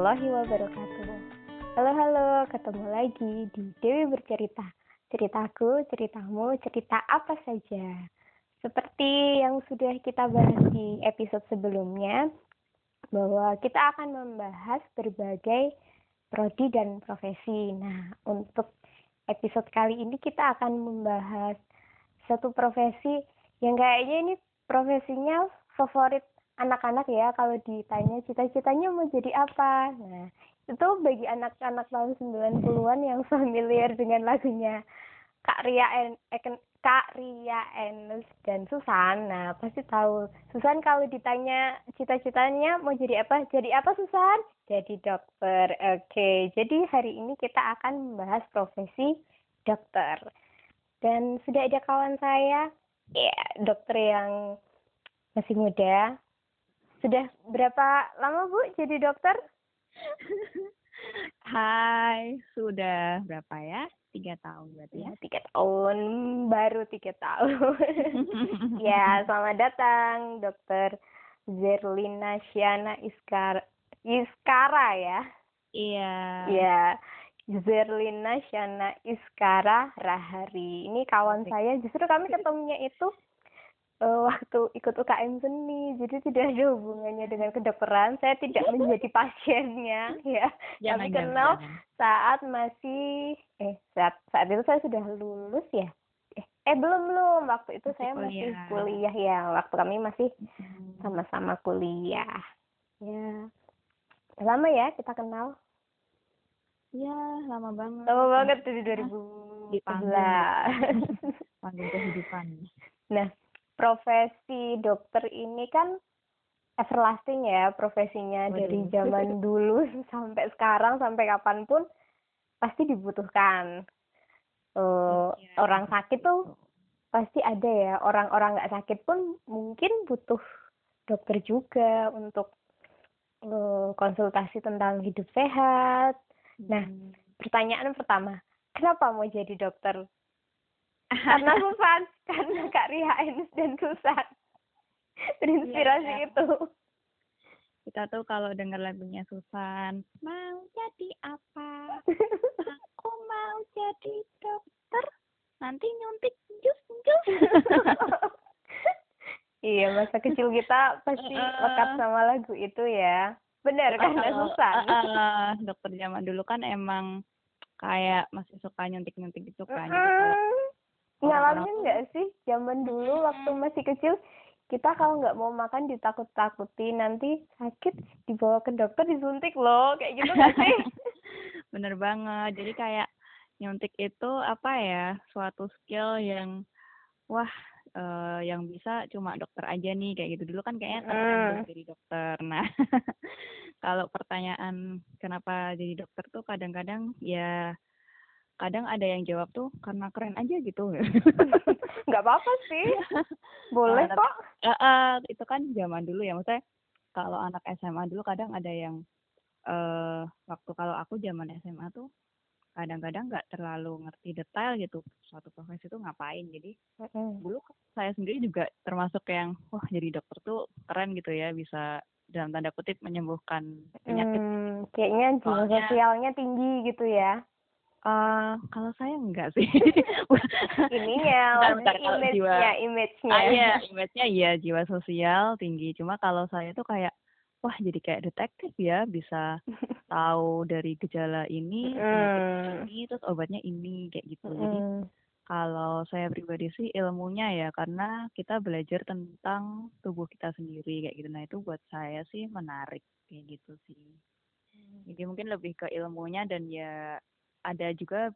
warahmatullahi wabarakatuh. Halo halo, ketemu lagi di Dewi Bercerita. Ceritaku, ceritamu, cerita apa saja. Seperti yang sudah kita bahas di episode sebelumnya, bahwa kita akan membahas berbagai prodi dan profesi. Nah, untuk episode kali ini kita akan membahas satu profesi yang kayaknya ini profesinya favorit anak-anak ya kalau ditanya cita-citanya mau jadi apa. Nah, itu bagi anak-anak tahun 90-an yang familiar dengan lagunya Kak Ria en, Eken, Kak Ria Enes dan Susan. Nah, pasti tahu. Susan kalau ditanya cita-citanya mau jadi apa? Jadi apa Susan? Jadi dokter. Oke, jadi hari ini kita akan membahas profesi dokter. Dan sudah ada kawan saya, ya, dokter yang masih muda, sudah berapa lama Bu jadi dokter? Hai, sudah berapa ya? Tiga tahun berarti ya? Ya, tiga tahun, baru tiga tahun. ya, selamat datang Dokter Zerlina Shiana Iskara, Iskara ya? Iya. Ya, Zerlina Shiana Iskara Rahari. Ini kawan saya, justru kami ketemunya itu uh, waktu ikut UKM seni jadi tidak ada hubungannya dengan kedokteran saya tidak menjadi pasiennya ya Jangan, tapi kenal jangan. saat masih eh saat saat itu saya sudah lulus ya eh, eh belum belum waktu itu Masih saya masih kuliah. kuliah ya waktu kami masih Hmm. sama-sama kuliah ya lama ya kita kenal Iya, lama banget. lama banget dari Dipanggil. 2011 Panggil kehidupan. Nah, profesi dokter ini kan everlasting ya profesinya Waduh. dari zaman dulu sampai sekarang sampai kapan pun pasti dibutuhkan. Eh, Iya. orang sakit tuh pasti ada ya. Orang-orang nggak sakit pun mungkin butuh dokter juga untuk eh, konsultasi tentang hidup sehat. Nah, Hmm. pertanyaan pertama, kenapa mau jadi dokter? Karena Susan karena Kak Ria Enes dan Susan terinspirasi Iya. itu kita tuh kalau dengar lagunya Susan, mau jadi apa? Aku mau jadi dokter. Nanti nyuntik jus jus. iya masa kecil kita pasti lekat sama lagu itu ya benar karena Kalau, Susan eh, eh, dokter zaman dulu kan emang kayak masih suka nyuntik-nyuntik gitu kan. Kalau Mm, ngalamin nggak sih zaman dulu waktu masih kecil kita kalau nggak mau makan ditakut-takuti nanti sakit dibawa ke dokter disuntik loh kayak gitu nggak sih Bener banget. Jadi kayak nyuntik itu apa ya, suatu skill yang wah eh, yang bisa cuma dokter aja nih kayak gitu. Dulu kan kayaknya keren Mm. buat jadi dokter. Nah, kalau pertanyaan kenapa jadi dokter tuh kadang-kadang ya kadang ada yang jawab tuh karena keren aja gitu. nggak apa-apa sih. Boleh tapi- kok. Eh, eh, itu kan zaman dulu ya. Maksudnya kalau anak SMA dulu kadang ada yang eh waktu kalau aku zaman SMA tuh kadang-kadang nggak terlalu ngerti detail gitu suatu profesi itu ngapain. Jadi dulu saya sendiri juga termasuk yang wah jadi dokter tuh keren gitu ya. Bisa dalam tanda kutip menyembuhkan penyakit. Hmm, kayaknya jiwa sosialnya tinggi gitu ya. Kalau saya enggak sih Ininya, kalau image-nya, jiwa- image-nya. Ah, iya, image-nya iya jiwa sosial tinggi. Cuma kalau saya tuh kayak wah jadi kayak detektif ya, bisa tahu dari gejala ini, Hmm. ini, terus obatnya ini kayak gitu. Jadi Hmm. kalau saya pribadi sih ilmunya ya karena kita belajar tentang tubuh kita sendiri kayak gitu. Nah, itu buat saya sih menarik kayak gitu sih. Jadi mungkin lebih ke ilmunya dan ya ada juga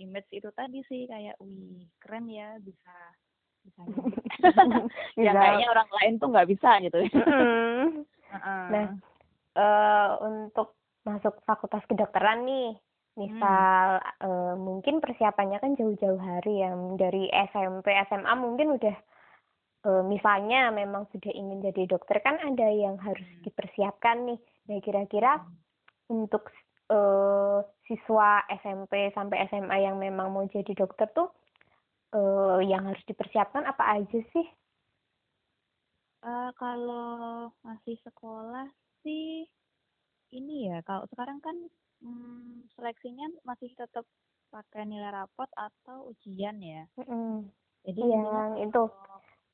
image itu tadi sih kayak wih keren ya bisa bisa yang Bisa. kayaknya orang lain tuh nggak bisa gitu. Heeh. Nah, eh untuk masuk fakultas kedokteran nih, misal eh, mungkin persiapannya kan jauh-jauh hari yang dari SMP, SMA mungkin udah eh, misalnya memang sudah ingin jadi dokter kan ada yang harus Hmm. dipersiapkan nih. Nah, kira-kira untuk eh, siswa SMP sampai SMA yang memang mau jadi dokter tuh eh, yang harus dipersiapkan apa aja sih? Eh, kalau masih sekolah sih ini ya kalau sekarang kan hmm, seleksinya masih tetap pakai nilai rapot atau ujian ya Mm-mm. jadi yang itu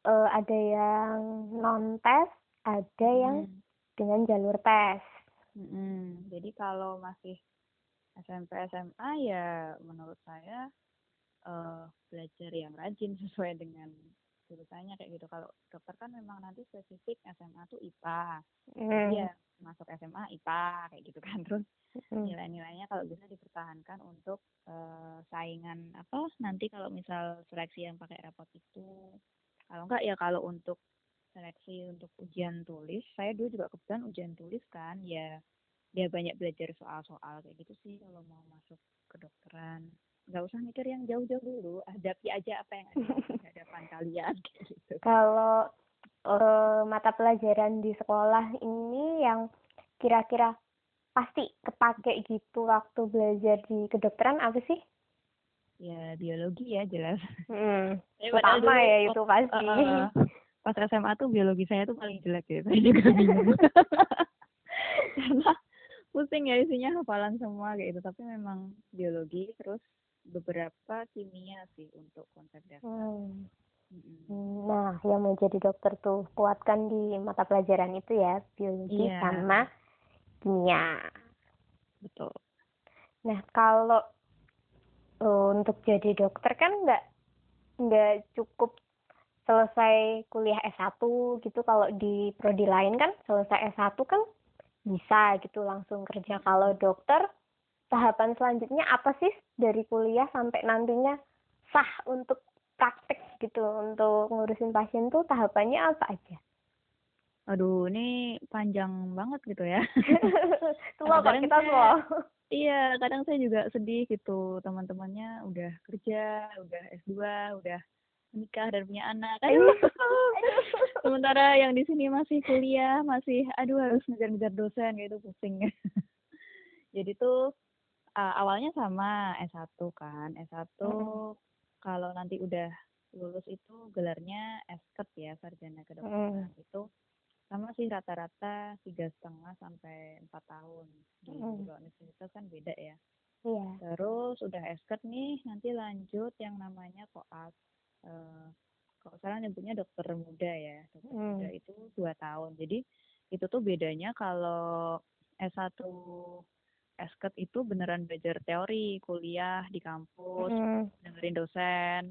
eh, ada yang non tes ada yang Hmm, dengan jalur tes mm-mm. jadi kalau masih SMP SMA ya menurut saya eh, belajar yang rajin sesuai dengan jurusannya kayak gitu kalau dokter kan memang nanti spesifik SMA tuh IPA Mm. Iya, masuk SMA IPA kayak gitu kan. Terus Mm. nilai-nilainya kalau bisa dipertahankan untuk eh, saingan apa nanti kalau misal seleksi yang pakai rapot itu. Kalau enggak ya kalau untuk seleksi untuk ujian tulis, saya dulu juga kebetulan ujian tulis kan, ya dia banyak belajar soal-soal kayak gitu sih kalau mau masuk kedokteran. Nggak usah mikir yang jauh-jauh dulu, hadapi aja apa yang ada di hadapan kalian gitu. kalau eh, mata pelajaran di sekolah ini yang kira-kira pasti kepake gitu waktu belajar di kedokteran apa sih? Ya biologi ya jelas. Hmm. Padahal Utama dulu ya pas- itu pasti. Eh, eh, pas SMA tuh biologi saya tuh paling jelek ya saya juga bingung karena pusing ya isinya hafalan semua kayak gitu tapi memang biologi terus beberapa kimia sih untuk konsep dasar Hmm. Mm-mm. Nah, yang mau jadi dokter tuh kuatkan di mata pelajaran itu ya, biologi Iya. sama kimia. betul Nah, kalau eh, untuk jadi dokter kan nggak nggak cukup selesai kuliah S1 gitu. Kalau di prodi lain kan selesai S1 kan bisa gitu langsung kerja. Kalau dokter tahapan selanjutnya apa sih dari kuliah sampai nantinya sah untuk praktek gitu untuk ngurusin pasien tuh tahapannya apa aja? aduh ini panjang banget gitu ya tua kok kita tua. iya kadang saya juga sedih gitu teman-temannya udah kerja udah S2 udah menikah dan punya anak kan sementara yang di sini masih kuliah masih aduh harus ngejar-ngejar dosen gitu pusing jadi tuh uh, awalnya sama S1 kan S1 Mm. kalau nanti udah lulus itu gelarnya SKET ya sarjana kedokteran itu sama sih rata-rata tiga setengah sampai empat tahun di Mm. beberapa universitas kan beda ya Iya. Terus udah esket nih, nanti lanjut yang namanya koas. Eh, kalau salah nyebutnya dokter muda ya. Dokter Hmm. muda itu dua tahun. Jadi itu tuh bedanya kalau S1 esket itu beneran belajar teori, kuliah di kampus, Mm. dengerin dosen,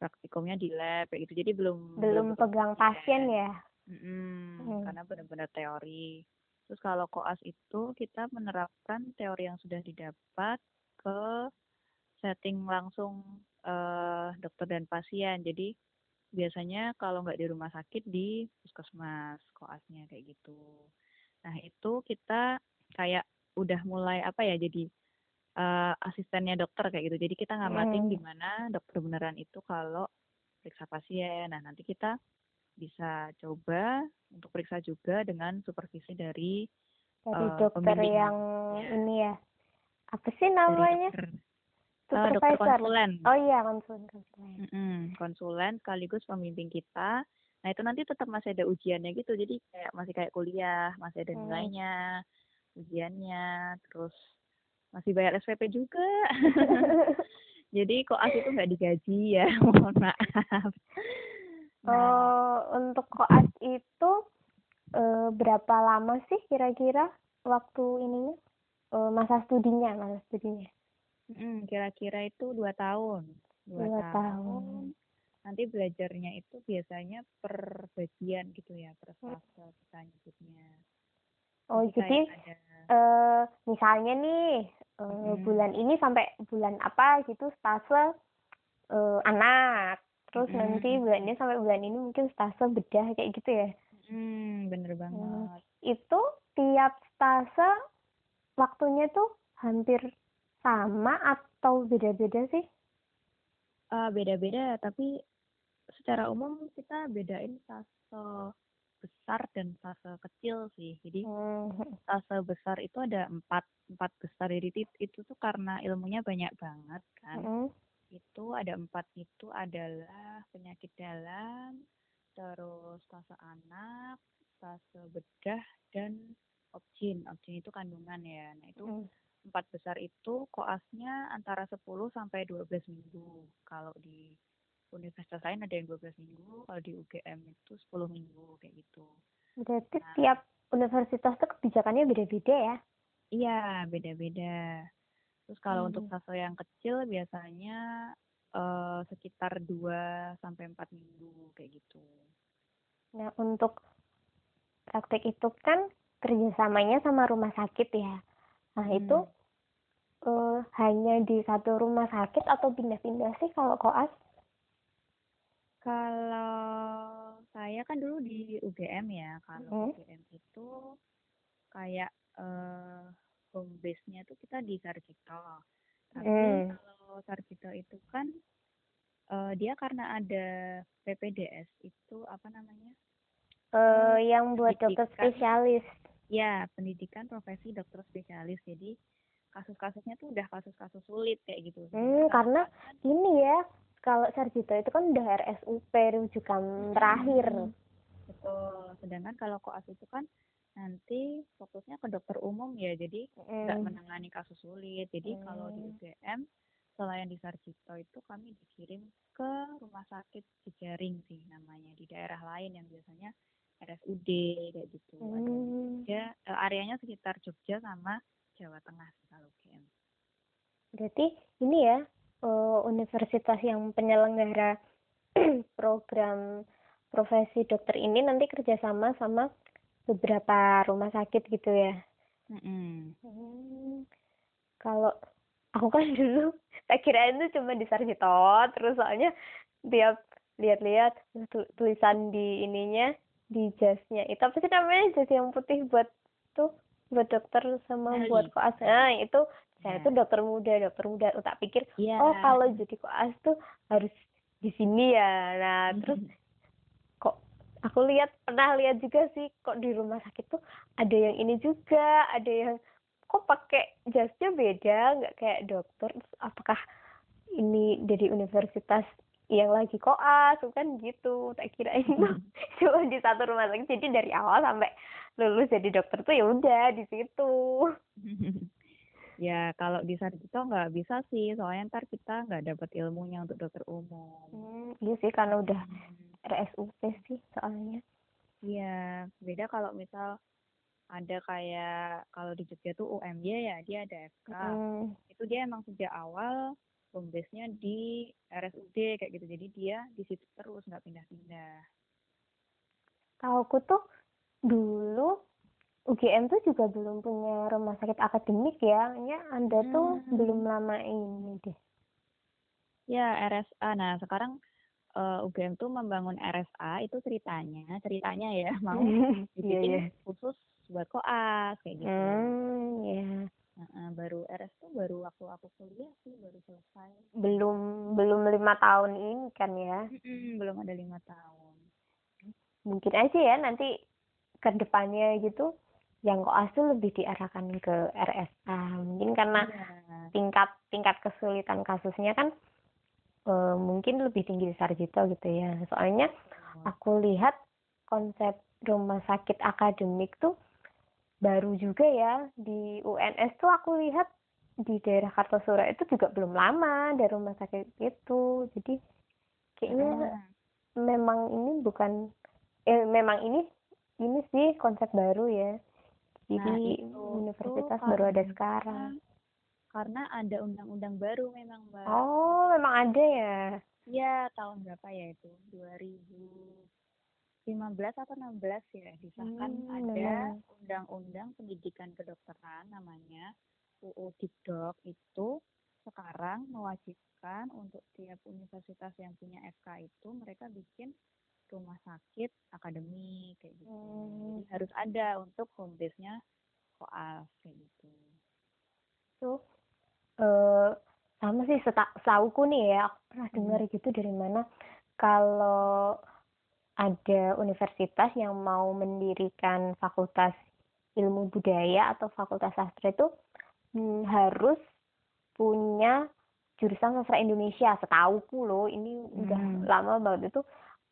praktikumnya di lab kayak gitu. Jadi belum Belum pegang pasien ya. Mm-mm, Hmm. karena benar-benar teori. Terus kalau koas itu kita menerapkan teori yang sudah didapat ke setting langsung eh, dokter dan pasien. Jadi biasanya kalau nggak di rumah sakit di puskesmas koasnya kayak gitu. Nah itu kita kayak udah mulai apa ya jadi eh, asistennya dokter kayak gitu. Jadi kita ngamatin Hmm. gimana dokter beneran itu kalau periksa pasien. Nah nanti kita bisa coba untuk periksa juga dengan supervisi dari Dari Eh, dokter pembimbing. yang Ya. ini ya. Apa sih dari namanya? dokter, eh, dokter konsulen. Oh iya, konsulen konsulen. Mm-mm, konsulen sekaligus pembimbing kita. Nah itu nanti tetap masih ada ujiannya gitu, jadi kayak masih kayak kuliah, masih ada Hmm. nilainya, ujiannya, terus masih bayar SPP juga. jadi koas itu nggak digaji ya, mohon maaf. Nah, Oh, untuk koas itu eh, berapa lama sih kira-kira waktu ininya? Eh, masa studinya, masa studinya. Kira-kira itu dua tahun. Dua, Dua tahun. tahun. Nanti belajarnya itu biasanya per bagian gitu ya, per Hmm. fase kita nyebutnya. Oh, Jadi jadi kayak ada eh misalnya nih eh, Mm-mm. bulan ini sampai bulan apa gitu stase eh, anak. Terus nanti bulan ini sampai bulan ini mungkin stase bedah kayak gitu ya. Hmm, bener banget. Itu tiap stase waktunya tuh hampir sama atau beda-beda sih? Eh, beda-beda, tapi secara umum kita bedain fase besar dan fase kecil sih. Jadi Hmm. fase besar itu ada empat, empat besar. Jadi it- itu tuh karena ilmunya banyak banget kan. Mm. Itu ada empat itu adalah penyakit dalam, terus fase anak, fase bedah, dan opjin opjin itu kandungan ya nah itu Hmm. Empat besar itu koasnya antara 10 sampai 12 minggu kalau di universitas lain ada yang 12 minggu kalau di UGM itu 10 minggu kayak gitu Berarti Nah. tiap universitas tuh kebijakannya beda-beda ya? iya beda-beda terus kalau untuk Hmm. fase yang kecil biasanya eh, sekitar 2 sampai 4 minggu kayak gitu Nah, untuk praktek itu kan kerjasamanya sama rumah sakit ya. Nah, Hmm. itu eh, hanya di satu rumah sakit atau pindah-pindah sih kalau koas? Kalau saya kan dulu di UGM ya, kalau Hmm. UGM itu kayak eh, home base-nya tuh kita di Sarjito. Tapi Hmm. kalau Sarjito itu kan eh, dia karena ada PPDS itu apa namanya? Eh, yang buat dokter spesialis. Ya, pendidikan profesi dokter spesialis. Jadi kasus-kasusnya tuh udah kasus-kasus sulit kayak gitu. Hmm, karena koas kan ini ya, kalau Sarjito itu kan udah RSUP rujukan terakhir. Betul. Sedangkan kalau koas itu kan nanti fokusnya ke dokter umum ya, jadi nggak Hmm. menangani kasus sulit. Jadi kalau di Hmm. UGM selain di Sarjito itu kami dikirim ke rumah sakit Jejaring sih namanya di daerah lain yang biasanya RSUD kayak gitu. Ada Hmm. Jogja, eh, areanya sekitar Jogja sama Jawa Tengah kalau UGM. Berarti ini ya eh, universitas yang penyelenggara program profesi dokter ini nanti kerjasama sama beberapa rumah sakit gitu ya. Mm-mm. Hmm. Kalau aku kan dulu tak kirain itu cuma di Sarjito terus soalnya tiap lihat-lihat tu- tulisan di ininya di jasnya itu apa sih namanya jas yang putih buat tuh buat dokter sama Ahli. buat koas nah itu saya Ya. tuh dokter muda dokter muda Oh, tak pikir Iya. oh kalau jadi koas tuh harus di sini ya nah terus kok aku lihat pernah lihat juga sih kok di rumah sakit tuh ada yang ini juga ada yang kok pakai jasnya beda nggak kayak dokter Terus apakah ini dari universitas yang lagi koas bukan gitu tak kirain. Tuh cuma di satu rumah sakit. Jadi dari awal sampai lulus jadi dokter tuh ya udah di situ. Ya, kalau di Sarjito nggak bisa sih, soalnya ntar kita nggak dapat ilmunya untuk dokter umum. hmm, iya sih karena udah. RSUP sih soalnya. Iya, beda kalau misal ada kayak kalau di Jogja tuh UMY ya, dia ada FK. Hmm, Itu dia emang sejak awal home base-nya di RSUD kayak gitu. Jadi dia di situ terus nggak pindah-pindah. Tauku tuh dulu UGM tuh juga belum punya rumah sakit akademik ya. Ya, Anda tuh Hmm. belum lama ini deh. Ya, RSA. Nah, sekarang eh, UGM tuh membangun RSA itu ceritanya, ceritanya ya mau Iya, dibikin iya. khusus buat koas kayak gitu. Hmm, ya. Heeh, baru RS tuh baru waktu aku kuliah sih baru selesai. Belum belum lima tahun ini kan ya. Mm-mm, belum ada lima tahun. Mungkin aja ya nanti ke depannya gitu yang koas tuh lebih diarahkan ke RSA. Mungkin karena Iya. tingkat tingkat kesulitan kasusnya kan eh, mungkin lebih tinggi di Sarjito gitu ya. Soalnya aku lihat konsep rumah sakit akademik tuh baru juga ya di UNS tuh aku lihat di daerah Kartosura itu juga belum lama ada rumah sakit itu jadi kayaknya Heeh. memang ini bukan eh memang ini ini sih konsep baru ya jadi Nah, itu universitas tuh baru ada sekarang Karena ada undang-undang baru memang, Mbak. oh memang ada ya Iya, tahun berapa ya itu? 2015 atau 16 ya disahkan Hmm, ada memang. undang-undang pendidikan kedokteran namanya UU Dikdok itu sekarang mewajibkan untuk tiap universitas yang punya FK itu mereka bikin rumah sakit akademik kayak gitu. Hmm. Jadi harus ada untuk home base-nya koas kayak gitu. tuh eh sama sih seta- setauku nih ya aku pernah Hmm. dengar gitu dari mana kalau ada universitas yang mau mendirikan fakultas ilmu budaya atau fakultas sastra itu hmm, harus punya jurusan sastra Indonesia setauku loh ini udah Hmm. lama banget itu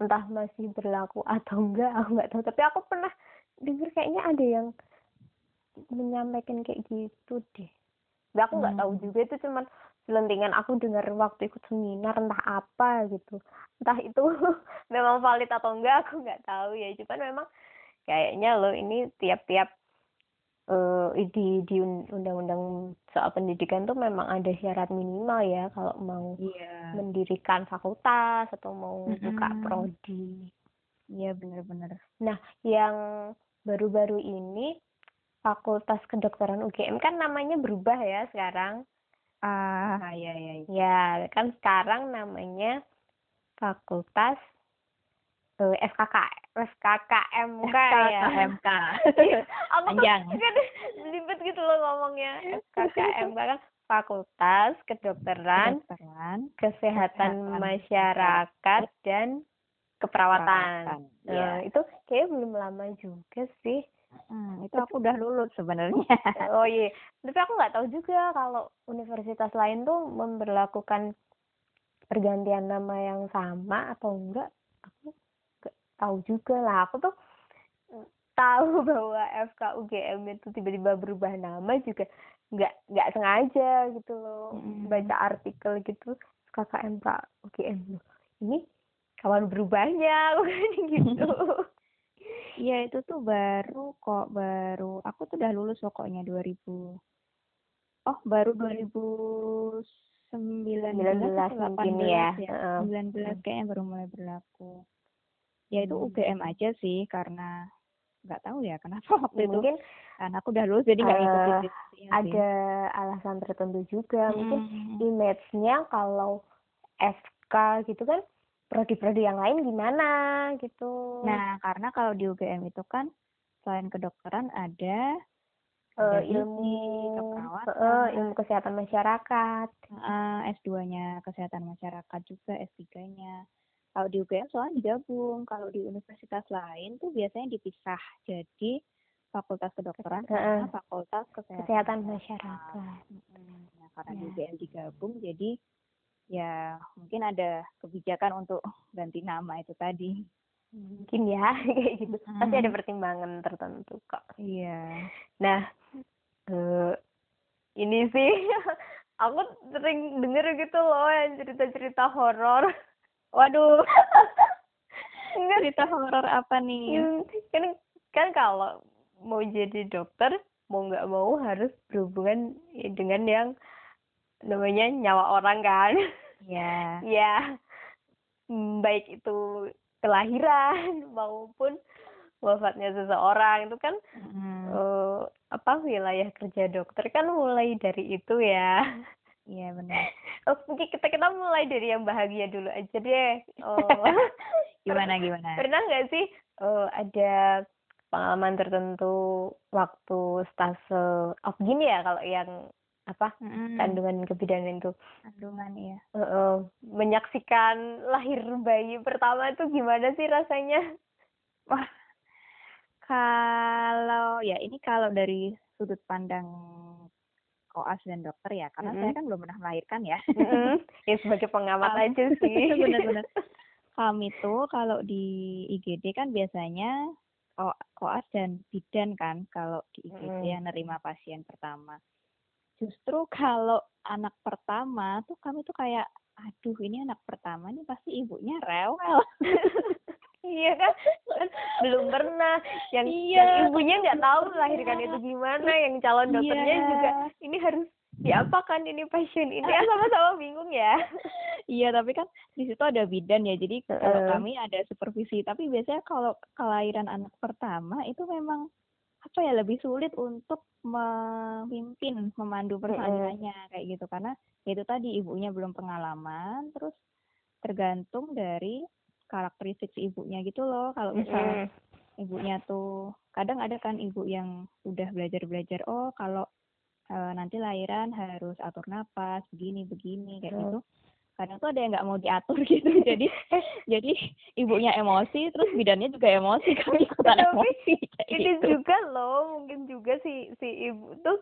entah masih berlaku atau enggak aku nggak tahu tapi aku pernah dengar kayaknya ada yang menyampaikan kayak gitu deh Nah, aku nggak tahu Hmm. juga itu cuman selentingan aku dengar waktu ikut seminar entah apa gitu entah itu memang valid atau enggak aku nggak tahu ya cuman memang kayaknya loh ini tiap-tiap eh, di di un- undang-undang soal pendidikan tuh memang ada syarat minimal ya kalau mau Iya. mendirikan fakultas atau mau buka Mm-mm. prodi Iya bener-bener. Nah, yang baru-baru ini Fakultas Kedokteran UGM kan namanya berubah ya sekarang. Ah, iya iya. iya. Ya, kan sekarang namanya Fakultas eh, FKK, FKKMK ya. FKKMK. Aku tuh Panjang. kan belibet gitu loh ngomongnya. FKKMK kan Fakultas Kedokteran, Kedokteran, Kesehatan Kesehatan Masyarakat dan Keperawatan. perawatan. Nah, Iya. itu kayaknya belum lama juga sih. Hmm, itu aku udah lulus sebenarnya. Oh iya, tapi aku nggak tahu juga kalau universitas lain tuh memperlakukan pergantian nama yang sama atau enggak. Aku nggak tahu juga lah. Aku tuh tahu bahwa FK UGM itu tiba-tiba berubah nama juga nggak nggak sengaja gitu loh. Mm. Baca artikel gitu KKMK UGM loh. Ini kawan berubahnya bukan gitu. Iya itu tuh baru kok baru aku tuh udah lulus pokoknya 2000 oh baru 2019 19 atau mungkin 18 ya. ya Heeh. 19 kayaknya baru mulai berlaku ya itu Hmm. UGM aja sih karena nggak tahu ya kenapa waktu itu Mungkin karena aku udah lulus jadi nggak Eh, ngikutin skripsinya sih. ada alasan tertentu juga mungkin Hmm. image-nya kalau FK gitu kan prodi-prodi yang lain gimana gitu Nah, karena kalau di UGM itu kan selain kedokteran ada ada ilmu keperawatan, eh, ilmu kesehatan masyarakat eh, S2-nya kesehatan masyarakat juga, S3-nya. Kalau di UGM soalnya digabung, kalau di universitas lain tuh biasanya dipisah. Jadi fakultas kedokteran sama Heeh. fakultas kesehatan. kesehatan masyarakat. Nah, karena di Ya. UGM digabung jadi ya mungkin ada kebijakan untuk ganti nama itu tadi. mungkin ya kayak gitu pasti ada Hmm. pertimbangan tertentu kok Iya. Nah, eh ini sih aku sering denger gitu loh yang cerita-cerita horor. Waduh, Enggak, cerita horor apa nih? Hmm, kan kan kalau mau jadi dokter mau nggak mau harus berhubungan dengan yang namanya nyawa orang kan. Ya. ya, hmm, baik itu kelahiran maupun wafatnya seseorang itu kan Mm, eh, apa wilayah kerja dokter kan mulai dari itu ya. Iya benar. Oh, mungkin kita kita mulai dari yang bahagia dulu aja deh. Oh, Gimana gimana? pernah nggak sih eh, ada pengalaman tertentu waktu stase of gini ya kalau yang apa Mm-mm. kandungan kebidanan itu Kandungan. Eh, eh, menyaksikan lahir bayi pertama itu gimana sih rasanya? Wah, kalau ya ini kalau dari sudut pandang koas dan dokter ya, karena saya Mm-mm. kan belum pernah melahirkan ya. Mm-mm. ya sebagai pengamat aja sih. Benar-benar. Kami tuh kalau di IGD kan biasanya ko- koas dan bidan kan kalau di IGD Mm. yang nerima pasien pertama. Justru kalau anak pertama tuh kami tuh kayak aduh ini anak pertama nih pasti ibunya rewel. Iya kan, kan belum pernah yang, Iya. yang ibunya nggak tahu melahirkan itu gimana, yang calon dokternya Iya. juga ini harus diapakan ini pasien ini sama-sama bingung ya. Iya, tapi kan di situ ada bidan ya. Jadi kalau kami ada supervisi. Tapi biasanya kalau kelahiran anak pertama itu memang apa ya lebih sulit untuk memimpin, memandu persalinan kayak gitu karena itu tadi ibunya belum pengalaman, terus tergantung dari karakteristik si ibunya gitu loh. Kalau misalnya ibunya tuh kadang ada kan ibu yang udah belajar-belajar oh kalau eh, nanti lahiran harus atur napas begini begini kayak Hmm. gitu kadang tuh ada yang nggak mau diatur gitu jadi jadi ibunya emosi terus bidannya juga emosi kami ikutan emosi kayak Ini gitu juga loh, mungkin juga si si ibu tuh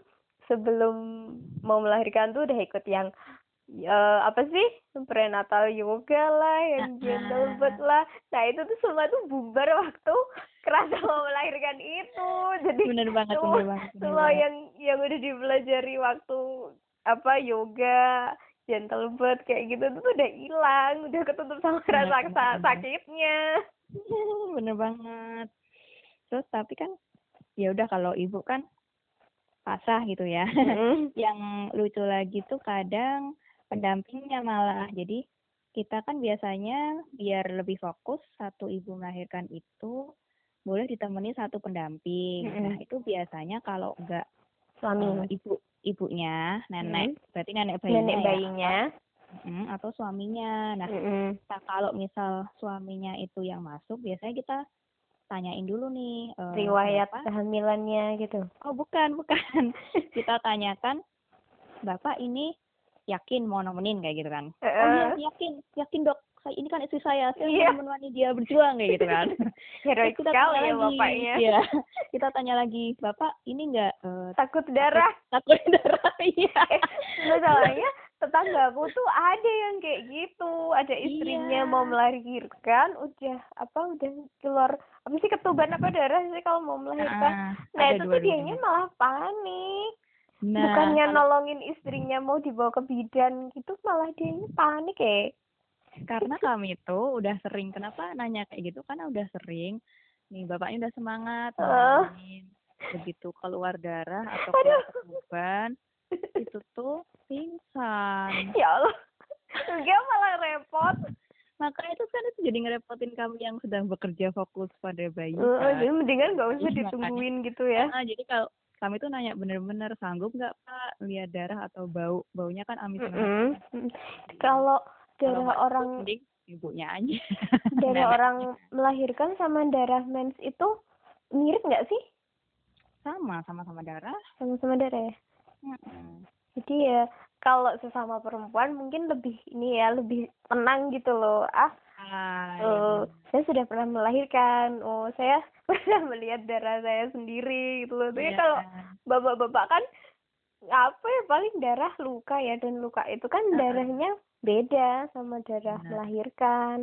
sebelum mau melahirkan tuh udah ikut yang eh, apa sih prenatal yoga lah, yang gentle birth lah. Nah itu tuh semua tuh bubar waktu kerasa mau melahirkan itu jadi bener banget semua, bener banget bener semua banget. yang yang udah dipelajari waktu apa yoga gentle birth kayak gitu tuh udah hilang udah ketutup sama Bener, rasa bener, sa- bener. sakitnya bener banget terus tapi kan ya udah kalau ibu kan pasah gitu ya Mm-mm. yang lucu lagi tuh kadang pendampingnya malah jadi kita kan biasanya biar lebih fokus satu ibu melahirkan itu boleh ditemani satu pendamping nah Mm-mm. itu biasanya kalau enggak suami eh, ibu ibunya nenek berarti nenek bayinya nenek ya. bayinya Mm, atau suaminya nah Mm-mm. Nah, kalau misal suaminya itu yang masuk, biasanya kita tanyain dulu nih. eh, riwayat Bapak- kehamilannya gitu Oh, bukan, bukan. kita tanyakan, Bapak ini yakin mau nemenin kayak gitu kan? Oh iya, Heeh. yakin, yakin dok. Saya ini kan istri saya, saya Iya. mau menemani dia berjuang kayak gitu kan. heroik kita sekali tanya ya lagi, bapaknya Iya. Kita tanya lagi, Bapak ini enggak eh, takut darah takut darah? Iya. masalahnya tetanggaku tuh ada yang kayak gitu ada istrinya Iya. mau melahirkan udah apa udah keluar apa sih ketuban apa darah sih kalau mau melahirkan Ah, nah ada itu tuh dianya malah panik Nah, bukannya nolongin istrinya mau dibawa ke bidan gitu malah dianya panik ya karena kami itu udah sering kenapa nanya kayak gitu? Karena udah sering nih bapaknya udah semangat ngalamin begitu keluar darah atau keluar ketuban itu tuh pingsan. Ya Allah. Enggak malah repot. Makanya itu kan itu jadi ngerepotin kami yang sedang bekerja fokus pada bayi kan. jadi mendingan gak usah ditungguin gitu ya. Ah, jadi kalau kami tuh nanya bener-bener sanggup nggak pak lihat darah atau bau? Baunya kan amis. Mm. kalau Kalau darah itu orang mending ibunya aja. Darah orang melahirkan sama darah mens itu mirip nggak sih? Sama sama-sama darah. Sama-sama darah ya? Mm-mm. jadi ya kalau sesama perempuan mungkin lebih ini ya lebih tenang gitu loh. Ah Ah, iya bener. saya sudah pernah melahirkan. Oh saya pernah melihat darah saya sendiri gitu loh. Tapi Iya kalau kan? bapak-bapak kan apa ya paling darah luka ya dan luka itu kan Heeh. darahnya beda sama darah Benar. melahirkan.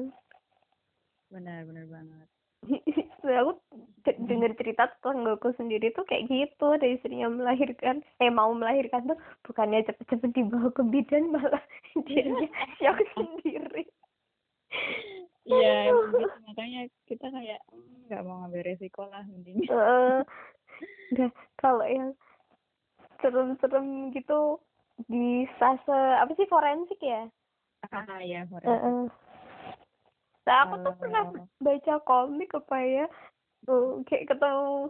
Benar benar banget. Aku de- dengar cerita tetanggaku sendiri tuh kayak gitu ada istrinya melahirkan. Eh mau melahirkan tuh bukannya cepet-cepet dibawa ke bidan malah dia shock sendiri. Iya gitu. Makanya kita kayak "Hmm, nggak mau ngambil resiko lah mending. Nah, kalau yang serem-serem gitu di fase apa sih forensik ya? ah ya Heeh. Nah, aku tuh pernah Kalau- baca komik apa ya, uh, kayak ketemu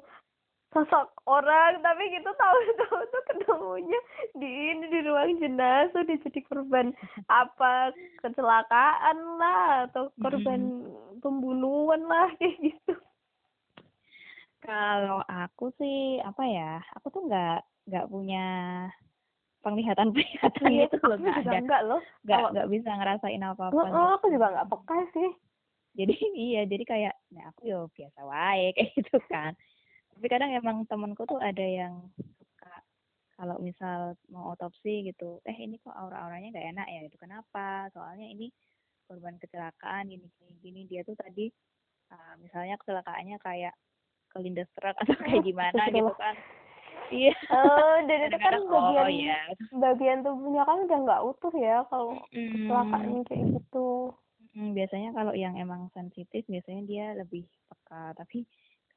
sosok orang tapi gitu tahu-tahu tuh ketemunya di ini di ruang jenazah dia jadi korban apa kecelakaan lah atau korban pembunuhan lah kayak gitu. kalau aku sih apa ya aku tuh nggak nggak punya penglihatan penglihatan Iya, itu loh nggak ada. enggak loh. nggak nggak bisa ngerasain apa apa Oh, oh, aku juga nggak peka sih. jadi iya jadi kayak nah aku yo biasa wae kayak gitu kan. Tapi kadang emang temenku tuh ada yang suka kalau misal mau otopsi gitu eh ini kok aura-auranya nggak enak ya? Itu kenapa? Soalnya ini korban kecelakaan gini gini gini. Dia tuh tadi ah, misalnya kecelakaannya kayak kelindes truk atau kayak gimana gitu kan iya Oh, dan itu kan bagian oh iya bagian tubuhnya kan udah nggak utuh ya kalau kecelakaan kayak gitu. Hmm, biasanya kalau yang emang sensitif biasanya dia lebih peka tapi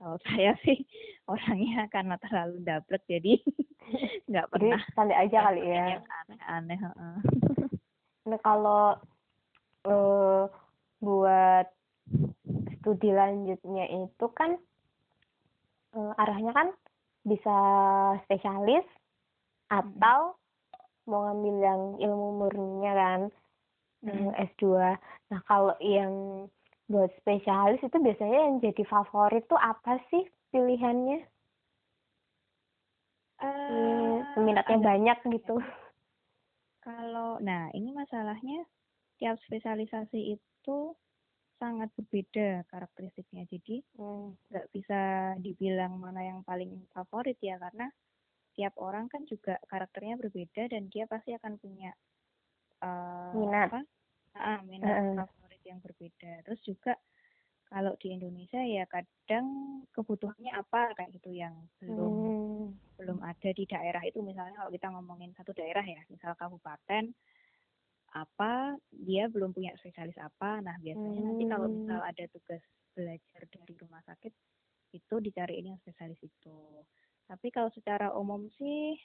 kalau saya sih orangnya karena terlalu dablek jadi nggak Jadi pernah santai aja kali ya. yang aneh-aneh heeh. Nah, kalau eh buat studi lanjutnya itu kan eh, arahnya kan bisa spesialis atau mau ngambil yang ilmu murninya kan Mm. eh, S2. Nah, kalau yang buat spesialis itu biasanya yang jadi favorit tuh apa sih pilihannya? Eh, Hmm, minatnya ada- banyak gitu. kalau nah ini masalahnya tiap spesialisasi itu sangat berbeda karakteristiknya jadi Hmm. nggak bisa dibilang mana yang paling favorit ya karena tiap orang kan juga karakternya berbeda dan dia pasti akan punya eh, Minat. apa? Ah, minat Heeh. favorit yang berbeda. Terus juga kalau di Indonesia ya kadang kebutuhannya apa kayak gitu yang belum Hmm. belum ada di daerah itu misalnya kalau kita ngomongin satu daerah ya misal kabupaten apa dia belum punya spesialis apa nah biasanya nanti kalau Hmm. misal ada tugas belajar dari rumah sakit itu dicariin yang spesialis itu tapi kalau secara umum sih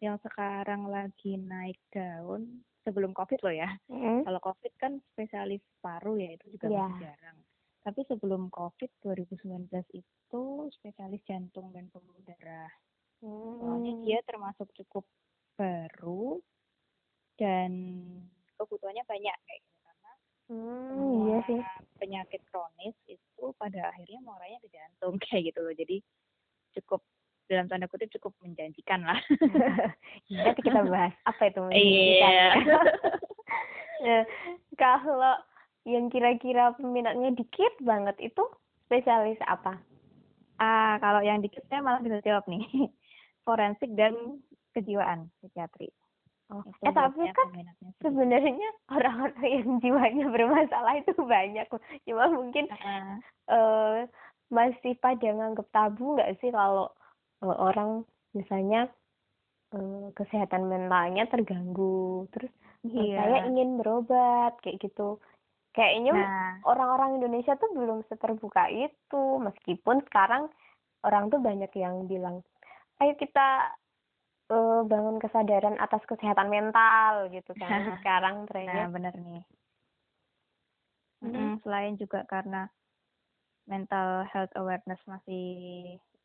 yang sekarang lagi naik daun sebelum covid loh ya Mm. kalau COVID kan spesialis paru ya itu juga Iya. masih jarang. Tapi sebelum COVID 2019 itu spesialis jantung dan pembuluh darah. Soalnya Hmm. dia termasuk cukup baru dan kebutuhannya banyak kayak gitu karena Hmm, iya sih. penyakit kronis itu pada akhirnya muaranya ke jantung kayak gitu loh. Jadi cukup dalam tanda kutip cukup menjanjikan lah. Nanti kita bahas apa itu menjanjikan. Iya. Nah, kalau yang kira-kira peminatnya dikit banget itu spesialis apa? Ah, kalau yang dikit saya malah bisa jawab nih. Forensik dan kejiwaan psikiatri. Oh, Itu eh tapi kan sebenarnya orang-orang yang jiwanya bermasalah itu banyak. Cuma mungkin Ah, eh masih pada nganggap tabu nggak sih kalau eh, orang misalnya eh, kesehatan mentalnya terganggu, terus eh, iya. saya ingin berobat kayak gitu. Kayaknya Nah, orang-orang Indonesia tuh belum seterbuka itu, meskipun sekarang orang tuh banyak yang bilang, ayo kita eh, bangun kesadaran atas kesehatan mental gitu kan. Sekarang nah trennya. benar nih. Mm. Mm, Selain juga karena mental health awareness masih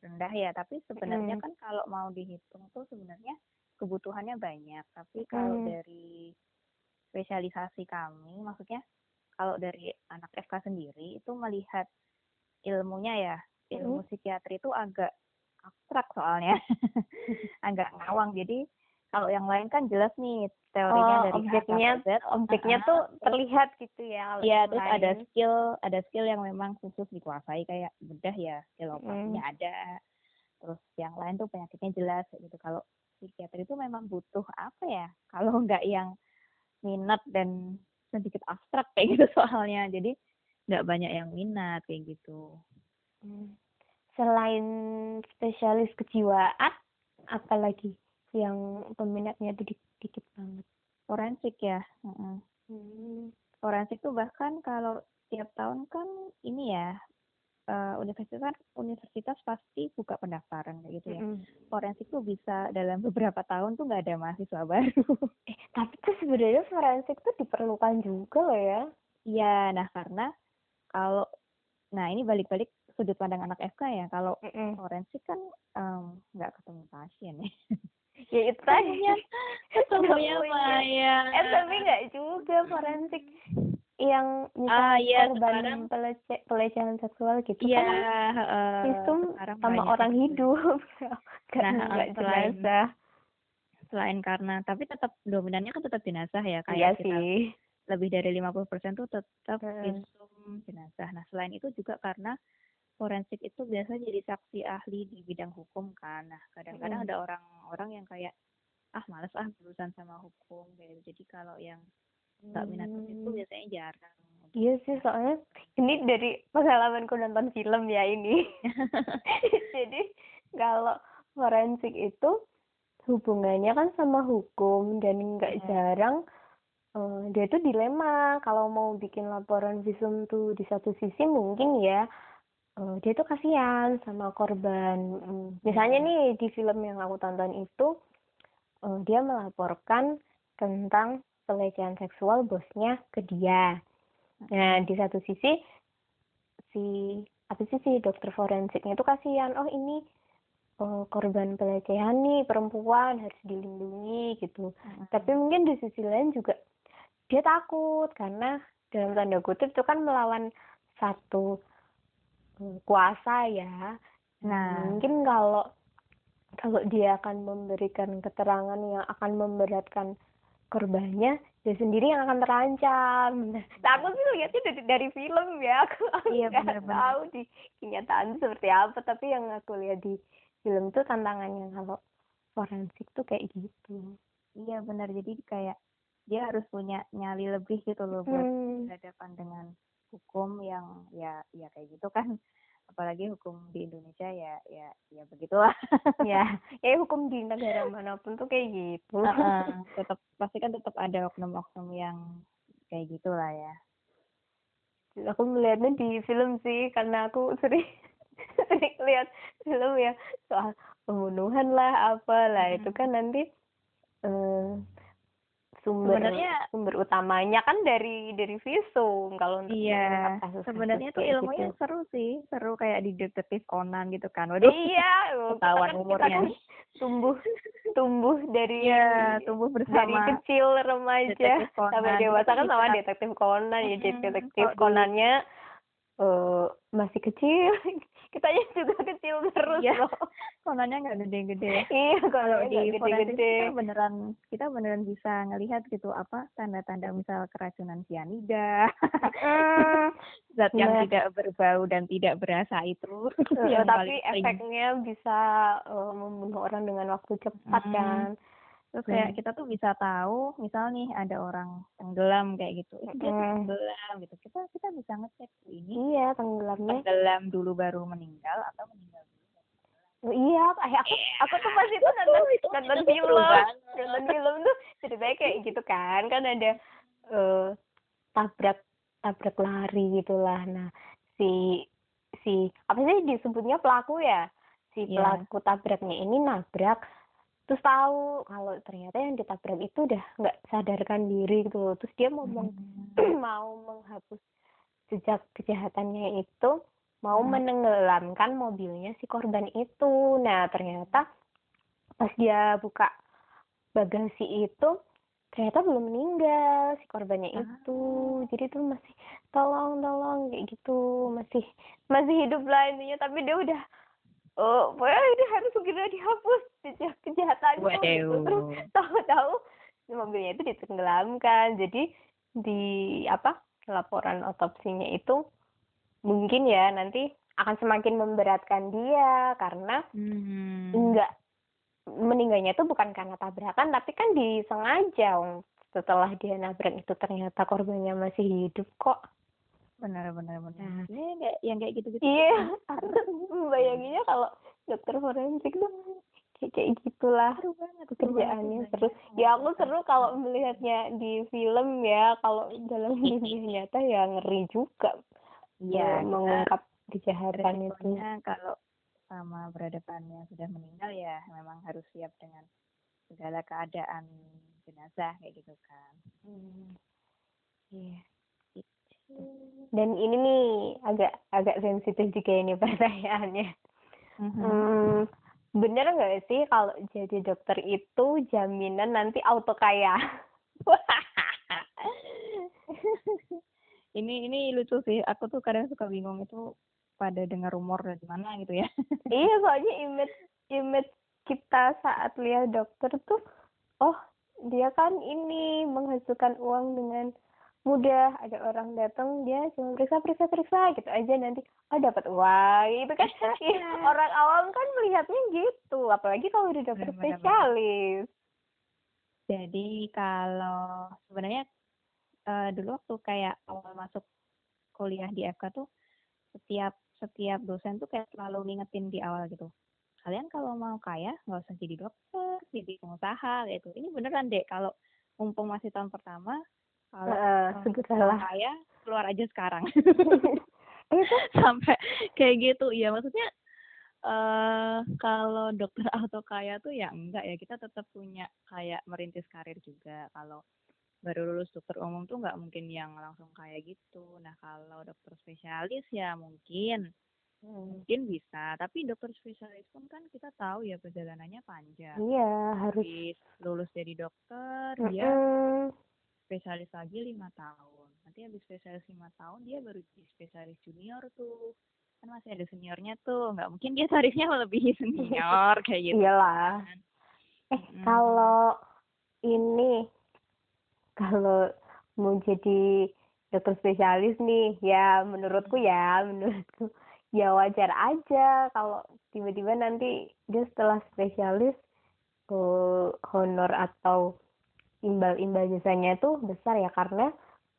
rendah ya, tapi sebenarnya Mm. kan kalau mau dihitung tuh sebenarnya kebutuhannya banyak. Tapi kalau Mm. dari spesialisasi kami, maksudnya kalau dari anak FK sendiri itu melihat ilmunya ya, ilmu psikiatri itu agak abstrak soalnya, agak ngawang. Jadi kalau yang lain kan jelas nih teorinya Oh, dari A objeknya Z. objeknya tuh terlihat gitu ya. Iya, terus ada lain. skill, ada skill yang memang khusus dikuasai kayak bedah ya, skill operasinya ada. Terus yang lain tuh penyakitnya jelas gitu. Kalau psikiatri itu memang butuh apa ya? Kalau nggak yang minat dan sedikit abstrak kayak gitu soalnya. Jadi nggak banyak yang minat kayak gitu. Hmm. Selain spesialis kejiwaan, apalagi yang peminatnya di- dikit banget. Forensik ya. mm-mm. Hmm. Forensik tuh bahkan kalau tiap tahun kan ini ya eh, universitas universitas pasti buka pendaftaran kayak gitu ya. Mm-mm. forensik tuh bisa dalam beberapa tahun tuh nggak ada mahasiswa baru. Eh, tapi tuh sebenarnya forensik tuh diperlukan juga loh ya. Iya, nah karena kalau, nah ini balik-balik sudut pandang anak FK ya, kalau Mm-mm. forensik kan nggak ketemu pasien ya. Ya itu tadi. Ketemunya. Maya. Eh tapi nggak juga forensik yang Ah iya korban sekarang, pelece- pelecehan seksual gitu iya kan heeh, visum sekarang sama banyak orang itu. hidup Nah, nggak selain jenazah selain karena, tapi tetap dominannya kan tetap jenazah ya, iya kayak kita sih lebih dari 50% tuh tetap visum jenazah. Nah, selain itu juga karena forensik itu biasa jadi saksi ahli di bidang hukum kan. Nah, kadang-kadang Mm. ada orang-orang yang kayak ah males ah berurusan sama hukum kayak gitu. Jadi kalau yang nggak minat ke situ Hmm. biasanya jarang. Iya sih soalnya ini dari pengalamanku nonton film ya ini. Jadi kalau forensik itu hubungannya kan sama hukum dan nggak Mm. jarang eh, dia tuh dilema kalau mau bikin laporan visum tuh di satu sisi mungkin ya eh, dia tuh kasihan sama korban. Mm, Misalnya Mm. nih di film yang aku tonton itu eh, dia melaporkan tentang pelecehan seksual bosnya ke dia. Nah, di satu sisi si apa sih si dokter forensiknya itu kasihan, oh ini eh, korban pelecehan nih perempuan harus dilindungi gitu. Mm-mm. Tapi mungkin di sisi lain juga dia takut karena dalam tanda kutip itu kan melawan satu eh, kuasa ya. Nah, Mungkin kalau kalau dia akan memberikan keterangan yang akan memberatkan korbannya, dia sendiri yang akan terancam. Nah, aku sih lihatnya dari, dari film ya, aku Iya, nggak tahu di kenyataan seperti apa, tapi yang aku lihat di film tuh tantangannya kalau forensik tuh kayak gitu. iya benar. Jadi kayak dia harus punya nyali lebih gitu loh buat Hmm, berhadapan dengan hukum yang ya ya kayak gitu kan. Apalagi hukum di Indonesia ya ya ya begitulah. Ya ya hukum di negara mana pun tuh kayak gitu. Uh -uh, tetap pasti kan tetap ada oknum-oknum yang kayak gitulah ya. Aku melihatnya di film sih karena aku sering sering lihat film ya soal pembunuhan lah apalah hmm. itu kan nanti um, sumber sebenarnya sumber utamanya kan dari dari visum kalau untuk iya sebenarnya tuh ilmunya gitu. seru sih seru kayak di detektif Conan gitu kan. Waduh iya ketahuan kan umurnya. kan tumbuh tumbuh dari ya tumbuh bersama dari kecil remaja sampai dewasa kan sama detektif Conan ya detektif Conannya uh, masih kecil. Kitanya juga kecil terus iya. loh. Kononnya nggak gede-gede. Iya kalau di gede-gede. kita beneran kita beneran bisa ngelihat gitu apa tanda-tanda misal keracunan sianida. Zat yang nah. tidak berbau dan tidak berasa itu uh, tapi efeknya bisa uh, membunuh orang dengan waktu cepat hmm. kan terus kayak hmm. kita tuh bisa tahu misal nih ada orang tenggelam kayak gitu eh, dia hmm. tenggelam gitu kita kita bisa ngecek ini iya tenggelamnya tenggelam dulu baru meninggal atau meninggal dulu oh, iya aku yeah. aku tuh pas itu nonton itu, nonton itu film nonton film tuh ceritanya kayak gitu kan kan ada uh, tabrak tabrak lari gitulah nah si si apa sih disebutnya pelaku ya si yeah. pelaku tabraknya ini nabrak terus tahu kalau ternyata yang ditabrak itu udah nggak sadarkan diri gitu terus dia mau hmm. mau menghapus jejak kejahatannya itu mau hmm. menenggelamkan mobilnya si korban itu nah ternyata pas dia buka bagasi itu ternyata belum meninggal si korbannya ah. itu jadi tuh masih tolong tolong kayak gitu masih masih hidup lah intinya tapi dia udah oh pokoknya ini harus segera dihapus jejak kejahatannya gitu. terus tahu-tahu mobilnya itu ditenggelamkan jadi di apa laporan otopsinya itu mungkin ya nanti akan semakin memberatkan dia karena hmm. enggak meninggalnya itu bukan karena tabrakan tapi kan disengaja setelah dia nabrak itu ternyata korbannya masih hidup kok benar benar benar nah. ini kayak yang kayak gitu gitu iya bayanginnya kalau dokter forensik tuh kayak kayak gitulah seru banget pekerjaannya seru ya aku seru kalau melihatnya di film ya kalau dalam dunia nyata ya ngeri juga ya mengungkap kejahatan itu. kalau sama berhadapannya sudah meninggal ya memang harus siap dengan segala keadaan jenazah kayak gitu kan. Hmm. iya dan ini nih agak agak sensitif juga ini pertanyaannya. Mm-hmm. hmm, bener nggak sih kalau jadi dokter itu jaminan nanti auto kaya? Ini ini lucu sih. Aku tuh kadang suka bingung itu pada dengar rumor dari mana gitu ya. Iya soalnya image image kita saat lihat dokter tuh oh dia kan ini menghasilkan uang dengan mudah ada orang datang dia cuma periksa periksa periksa gitu aja nanti oh dapat uang itu kan. Orang awam kan melihatnya gitu apalagi kalau udah dokter spesialis. Jadi kalau sebenarnya uh, dulu waktu kayak awal masuk kuliah di FK tuh setiap setiap dosen tuh kayak selalu ngingetin di awal gitu kalian kalau mau kaya nggak usah jadi dokter jadi pengusaha gitu. Ini beneran deh kalau mumpung masih tahun pertama kalau uh, segeralah. saya keluar aja sekarang. Itu sampai kayak gitu. Ya maksudnya uh, kalau dokter auto kaya tuh ya enggak ya. Kita tetap punya kayak merintis karir juga. Kalau baru lulus dokter umum tuh nggak mungkin yang langsung kayak gitu. Nah kalau dokter spesialis ya mungkin hmm. mungkin bisa. Tapi dokter spesialis pun kan kita tahu ya perjalanannya panjang. Iya harus lulus jadi dokter mm -hmm. dia spesialis lagi lima tahun. Nanti habis spesialis lima tahun dia baru jadi spesialis junior tuh. Kan masih ada seniornya tuh. Nggak mungkin dia tarifnya melebihi senior kayak gitu iyalah kan. eh hmm. kalau ini kalau mau jadi dokter spesialis nih ya menurutku ya menurutku ya wajar aja kalau tiba-tiba nanti dia setelah spesialis uh, honor atau imbal-imbal jasanya itu besar ya karena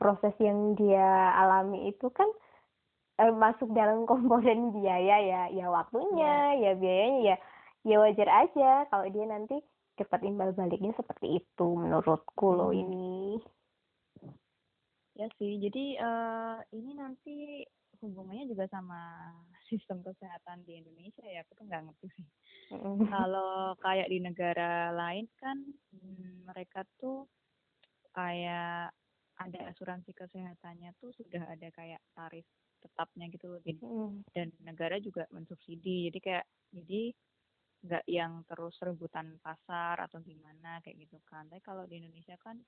proses yang dia alami itu kan eh, masuk dalam komponen biaya ya ya waktunya ya biayanya ya ya wajar aja kalau dia nanti dapat imbal baliknya seperti itu menurutku loh Hmm. ini Ya sih, jadi eh, ini nanti hubungannya juga sama sistem kesehatan di Indonesia ya, aku tuh nggak ngerti sih. Mm. Kalau kayak di negara lain kan hmm, mereka tuh kayak ada asuransi kesehatannya tuh sudah ada kayak tarif tetapnya gitu loh. Jadi Mm. dan negara juga mensubsidi. Jadi kayak jadi nggak yang terus rebutan pasar atau gimana kayak gitu kan. Tapi kalau di Indonesia kan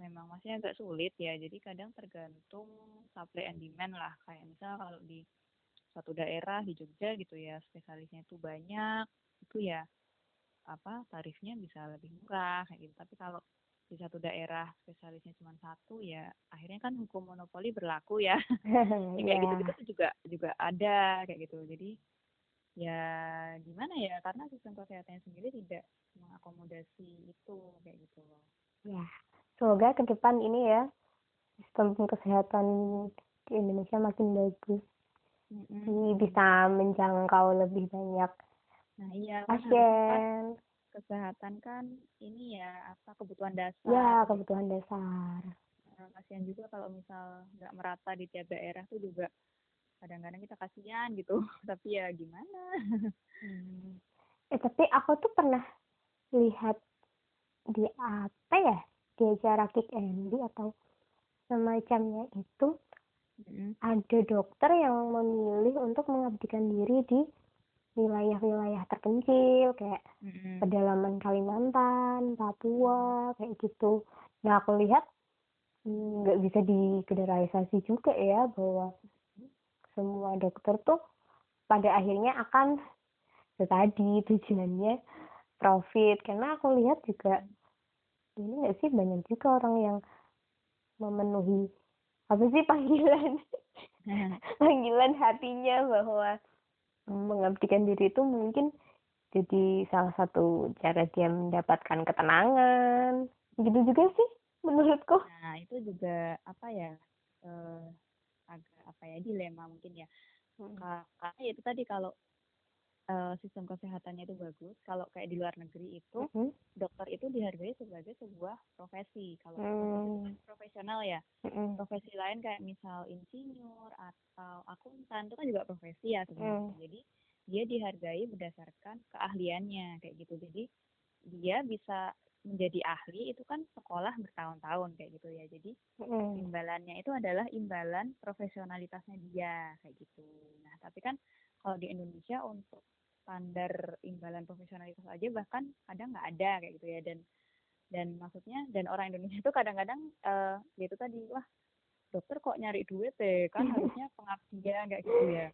memang masih agak sulit ya. Jadi kadang tergantung supply and demand lah. Kayak misal kalau di suatu daerah di Jogja gitu ya spesialisnya itu banyak itu ya apa tarifnya bisa lebih murah kayak gitu. Tapi kalau di satu daerah spesialisnya cuma satu ya akhirnya kan hukum monopoli berlaku ya. Ya, kayak Ya. gitu-gitu tuh juga juga ada kayak gitu. Jadi ya gimana ya karena sistem kesehatannya sendiri tidak mengakomodasi itu kayak gitu loh. Ya, semoga ke depan ini ya sistem kesehatan di Indonesia makin bagus. Mm-mm. Jadi bisa menjangkau lebih banyak Nah iya kan kan pasien. kesehatan kan ini ya apa kebutuhan Ya, dasar. kebutuhan dasar. Eh, Kasihan juga kalau misal nggak merata di tiap daerah tuh juga kadang-kadang kita kasihan gitu. Tapi ya gimana? Hmm. Eh, tapi aku tuh pernah lihat di apa ya? Di acara Kick Andy atau semacamnya itu Mm-mm. ada dokter yang memilih untuk mengabdikan diri di wilayah-wilayah terpencil kayak Mm-mm. pedalaman Kalimantan, Papua, kayak gitu. Nah, aku lihat mm, nggak bisa digeneralisasi juga ya bahwa semua dokter tuh pada akhirnya akan tadi tujuannya profit. Karena aku lihat juga ini nggak sih banyak juga orang yang memenuhi apa sih panggilan panggilan hatinya bahwa mengabdikan diri itu mungkin jadi salah satu cara dia mendapatkan ketenangan gitu juga sih menurutku Nah, itu juga apa ya? eh, agak apa ya dilema mungkin ya. Ka- Karena itu tadi kalau eh, sistem kesehatannya itu bagus, kalau kayak di luar negeri itu Mm-mm. dokter itu dihargai sebagai sebuah profesi. Kalau Hmm. profesional ya. Mm-mm. Profesi lain kayak misal insinyur atau akuntan itu kan juga profesi ya sebenarnya. Hmm. Jadi dia dihargai berdasarkan keahliannya kayak gitu. Jadi dia bisa menjadi ahli itu kan sekolah bertahun-tahun kayak gitu ya. Jadi Mm-mm. imbalannya itu adalah imbalan profesionalitasnya dia kayak gitu. Nah, tapi kan kalau di Indonesia untuk standar imbalan profesionalitas aja bahkan kadang nggak ada kayak gitu ya dan dan maksudnya dan orang Indonesia itu kadang-kadang eh ya itu tadi wah dokter kok nyari duit deh kan harusnya pengabdian kayak gitu ya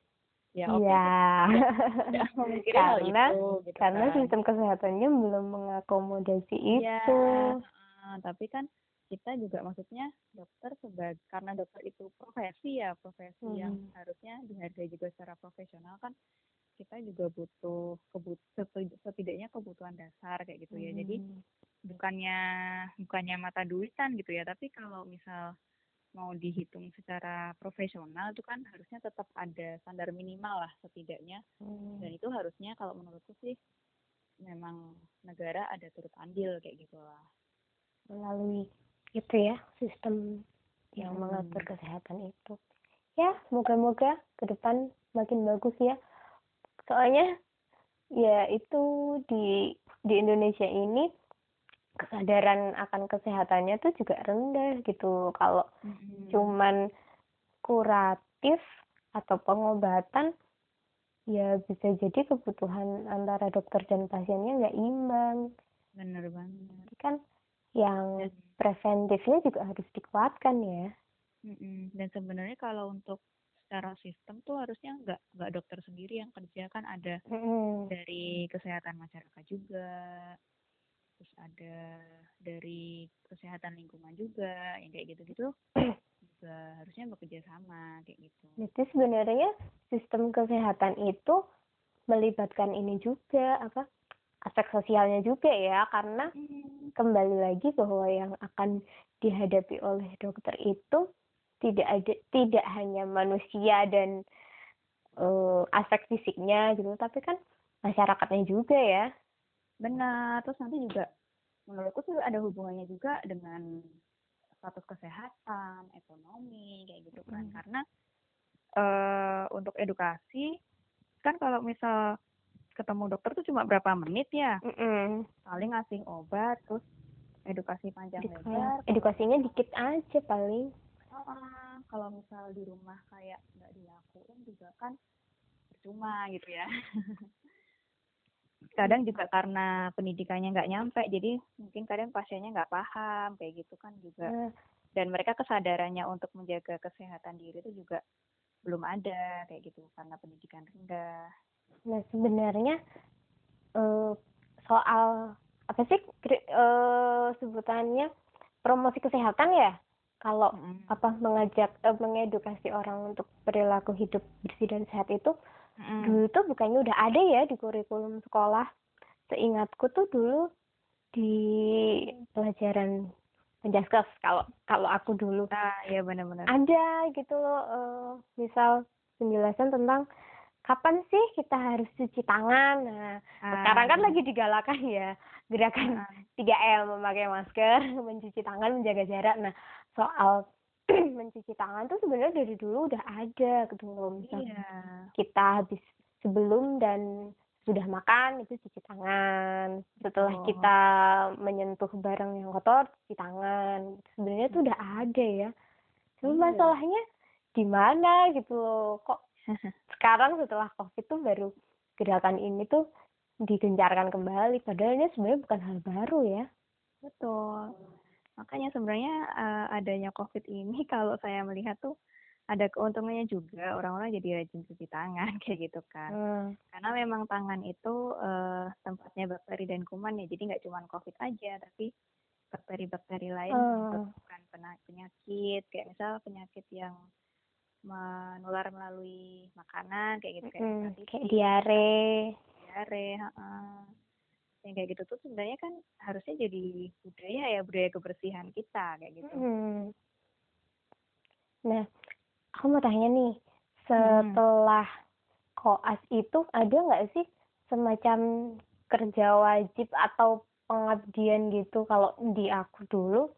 ya oke Iya. tidak memungkiri hal karena itu gitu karena kan. sistem kesehatannya belum mengakomodasi Iya, itu. heeh, tapi kan kita juga maksudnya dokter sebagai karena dokter itu profesi ya profesi yang Hmm. harusnya dihargai juga secara profesional kan kita juga butuh kebut seti- setidaknya kebutuhan dasar kayak gitu ya jadi Hmm. Bukannya bukannya mata duitan gitu ya tapi kalau misal mau dihitung secara profesional itu kan harusnya tetap ada standar minimal lah setidaknya Hmm. dan itu harusnya kalau menurutku sih memang negara ada turut andil kayak gitu lah melalui itu ya sistem yang Hmm. mengatur kesehatan itu. Ya, semoga-moga ke depan makin bagus ya. Soalnya ya itu di di Indonesia ini kesadaran akan kesehatannya tuh juga rendah gitu. Kalau Mm-mm. cuman kuratif atau pengobatan ya bisa jadi kebutuhan antara dokter dan pasiennya nggak imbang. bener banget Jadi kan yang preventifnya juga harus dikuatkan ya. mm-mm. dan sebenarnya kalau untuk secara sistem tuh harusnya nggak nggak dokter sendiri yang kerja kan ada Mm-mm. dari kesehatan masyarakat juga terus ada dari kesehatan lingkungan juga yang kayak gitu-gitu. Juga harusnya bekerja sama kayak gitu. Jadi sebenarnya sistem kesehatan itu melibatkan ini juga apa aspek sosialnya juga ya karena Mm, kembali lagi bahwa yang akan dihadapi oleh dokter itu tidak ada tidak hanya manusia dan uh, aspek fisiknya gitu tapi kan masyarakatnya juga ya benar terus nanti juga menurutku tuh ada hubungannya juga dengan status kesehatan ekonomi kayak gitu kan. Hmm. karena uh, untuk edukasi kan kalau misal ketemu dokter tuh cuma berapa menit ya? Mm paling ngasih obat terus edukasi panjang lebar edukasinya dikit aja paling. Uh, kalau misal di rumah kayak nggak dilakuin juga kan percuma gitu ya kadang juga karena pendidikannya nggak nyampe jadi mungkin kadang pasiennya nggak paham kayak gitu kan juga uh. dan mereka kesadarannya untuk menjaga kesehatan diri itu juga belum ada kayak gitu karena pendidikan rendah nah sebenarnya uh, soal apa sih uh, sebutannya promosi kesehatan ya kalau mm. apa mengajak uh, mengedukasi orang untuk perilaku hidup bersih dan sehat itu mm. dulu tuh bukannya udah ada ya di kurikulum sekolah. Seingatku tuh dulu di pelajaran penjaskes kalau kalau aku dulu. Nah ya benar-benar ada gitu loh uh, misal penjelasan tentang kapan sih kita harus cuci tangan. Nah ah, sekarang kan lagi digalakan ya gerakan ah. tiga m memakai masker mencuci tangan menjaga jarak. Nah soal mencuci tangan tuh sebenarnya dari dulu udah ada gitu. Loh misalnya iya. kita habis sebelum dan sudah makan itu cuci tangan. Setelah oh. kita menyentuh barang yang kotor cuci tangan. Sebenarnya itu udah ada ya. Cuma iya. masalahnya di mana gitu loh. Kok sekarang setelah covid tuh baru gerakan ini tuh digencarkan kembali. Padahal ini sebenarnya bukan hal baru ya. Betul makanya sebenarnya uh, adanya covid ini kalau saya melihat tuh ada keuntungannya juga orang-orang jadi rajin cuci tangan kayak gitu kan hmm. karena memang tangan itu uh, tempatnya bakteri dan kuman ya jadi nggak cuma covid aja tapi bakteri-bakteri lain hmm. bukan penyakit kayak misal penyakit yang menular melalui makanan kayak gitu kayak hmm, kayak diare diare uh, yang kayak gitu tuh sebenarnya kan harusnya jadi budaya ya budaya kebersihan kita kayak gitu hmm. nah aku mau tanya nih setelah hmm. koas itu ada nggak sih semacam kerja wajib atau pengabdian gitu kalau di aku dulu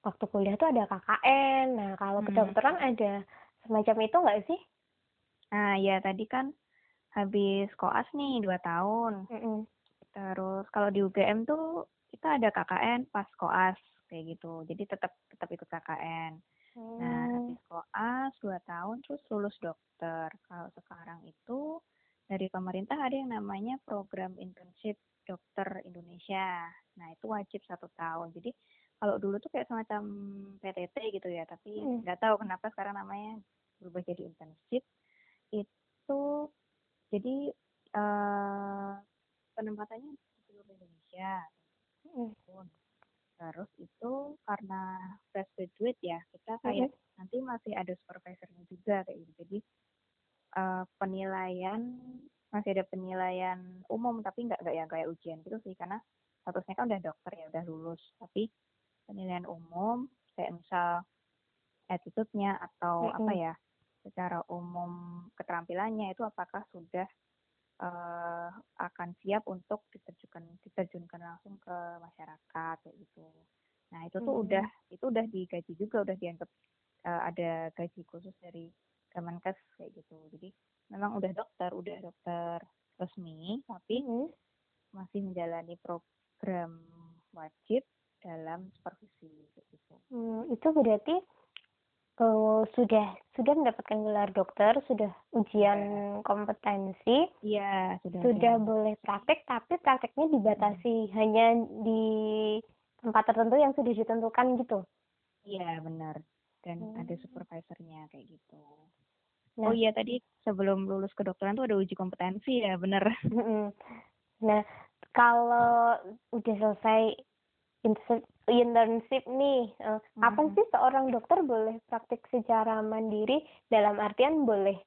waktu kuliah tuh ada KKN nah kalau hmm. kedokteran ada semacam itu nggak sih? Nah ya tadi kan habis koas nih dua tahun. Mm -mm. Terus kalau di UGM tuh kita ada KKN pas koas kayak gitu. Jadi tetap tetap ikut KKN. Mm. Nah habis koas dua tahun terus lulus dokter. Kalau sekarang itu dari pemerintah ada yang namanya program internship dokter Indonesia. Nah itu wajib satu tahun. Jadi kalau dulu tuh kayak semacam PTT gitu ya, tapi hmm. nggak hmm. tahu kenapa sekarang namanya berubah jadi internship. Itu jadi uh, penempatannya di seluruh Indonesia. Hmm. Terus itu karena fresh graduate ya, kita kayak hmm. nanti masih ada supervisornya juga kayak gitu. Jadi uh, penilaian masih ada penilaian umum tapi nggak nggak yang kayak ujian gitu sih karena statusnya kan udah dokter ya udah lulus tapi penilaian umum kayak misal attitude-nya atau mm -hmm. apa ya secara umum keterampilannya itu apakah sudah uh, akan siap untuk diterjunkan diterjunkan langsung ke masyarakat kayak gitu. Nah itu tuh mm -hmm. udah itu udah digaji juga udah dianggap uh, ada gaji khusus dari Kemenkes kayak gitu. Jadi memang udah dokter, udah dokter resmi, tapi mm -hmm. masih menjalani program wajib dalam supervisi gitu. Hmm, itu berarti uh, sudah sudah mendapatkan gelar dokter, sudah ujian ya. kompetensi. Iya, sudah. Sudah ya. boleh praktek, tapi prakteknya dibatasi hmm. hanya di tempat tertentu yang sudah ditentukan gitu. Iya, benar. Dan hmm. ada supervisornya kayak gitu. Nah, oh iya tadi sebelum lulus kedokteran tuh ada uji kompetensi ya, benar. Nah, kalau udah selesai internship nih. Uh, hmm. apa sih seorang dokter boleh praktik secara mandiri? Dalam artian boleh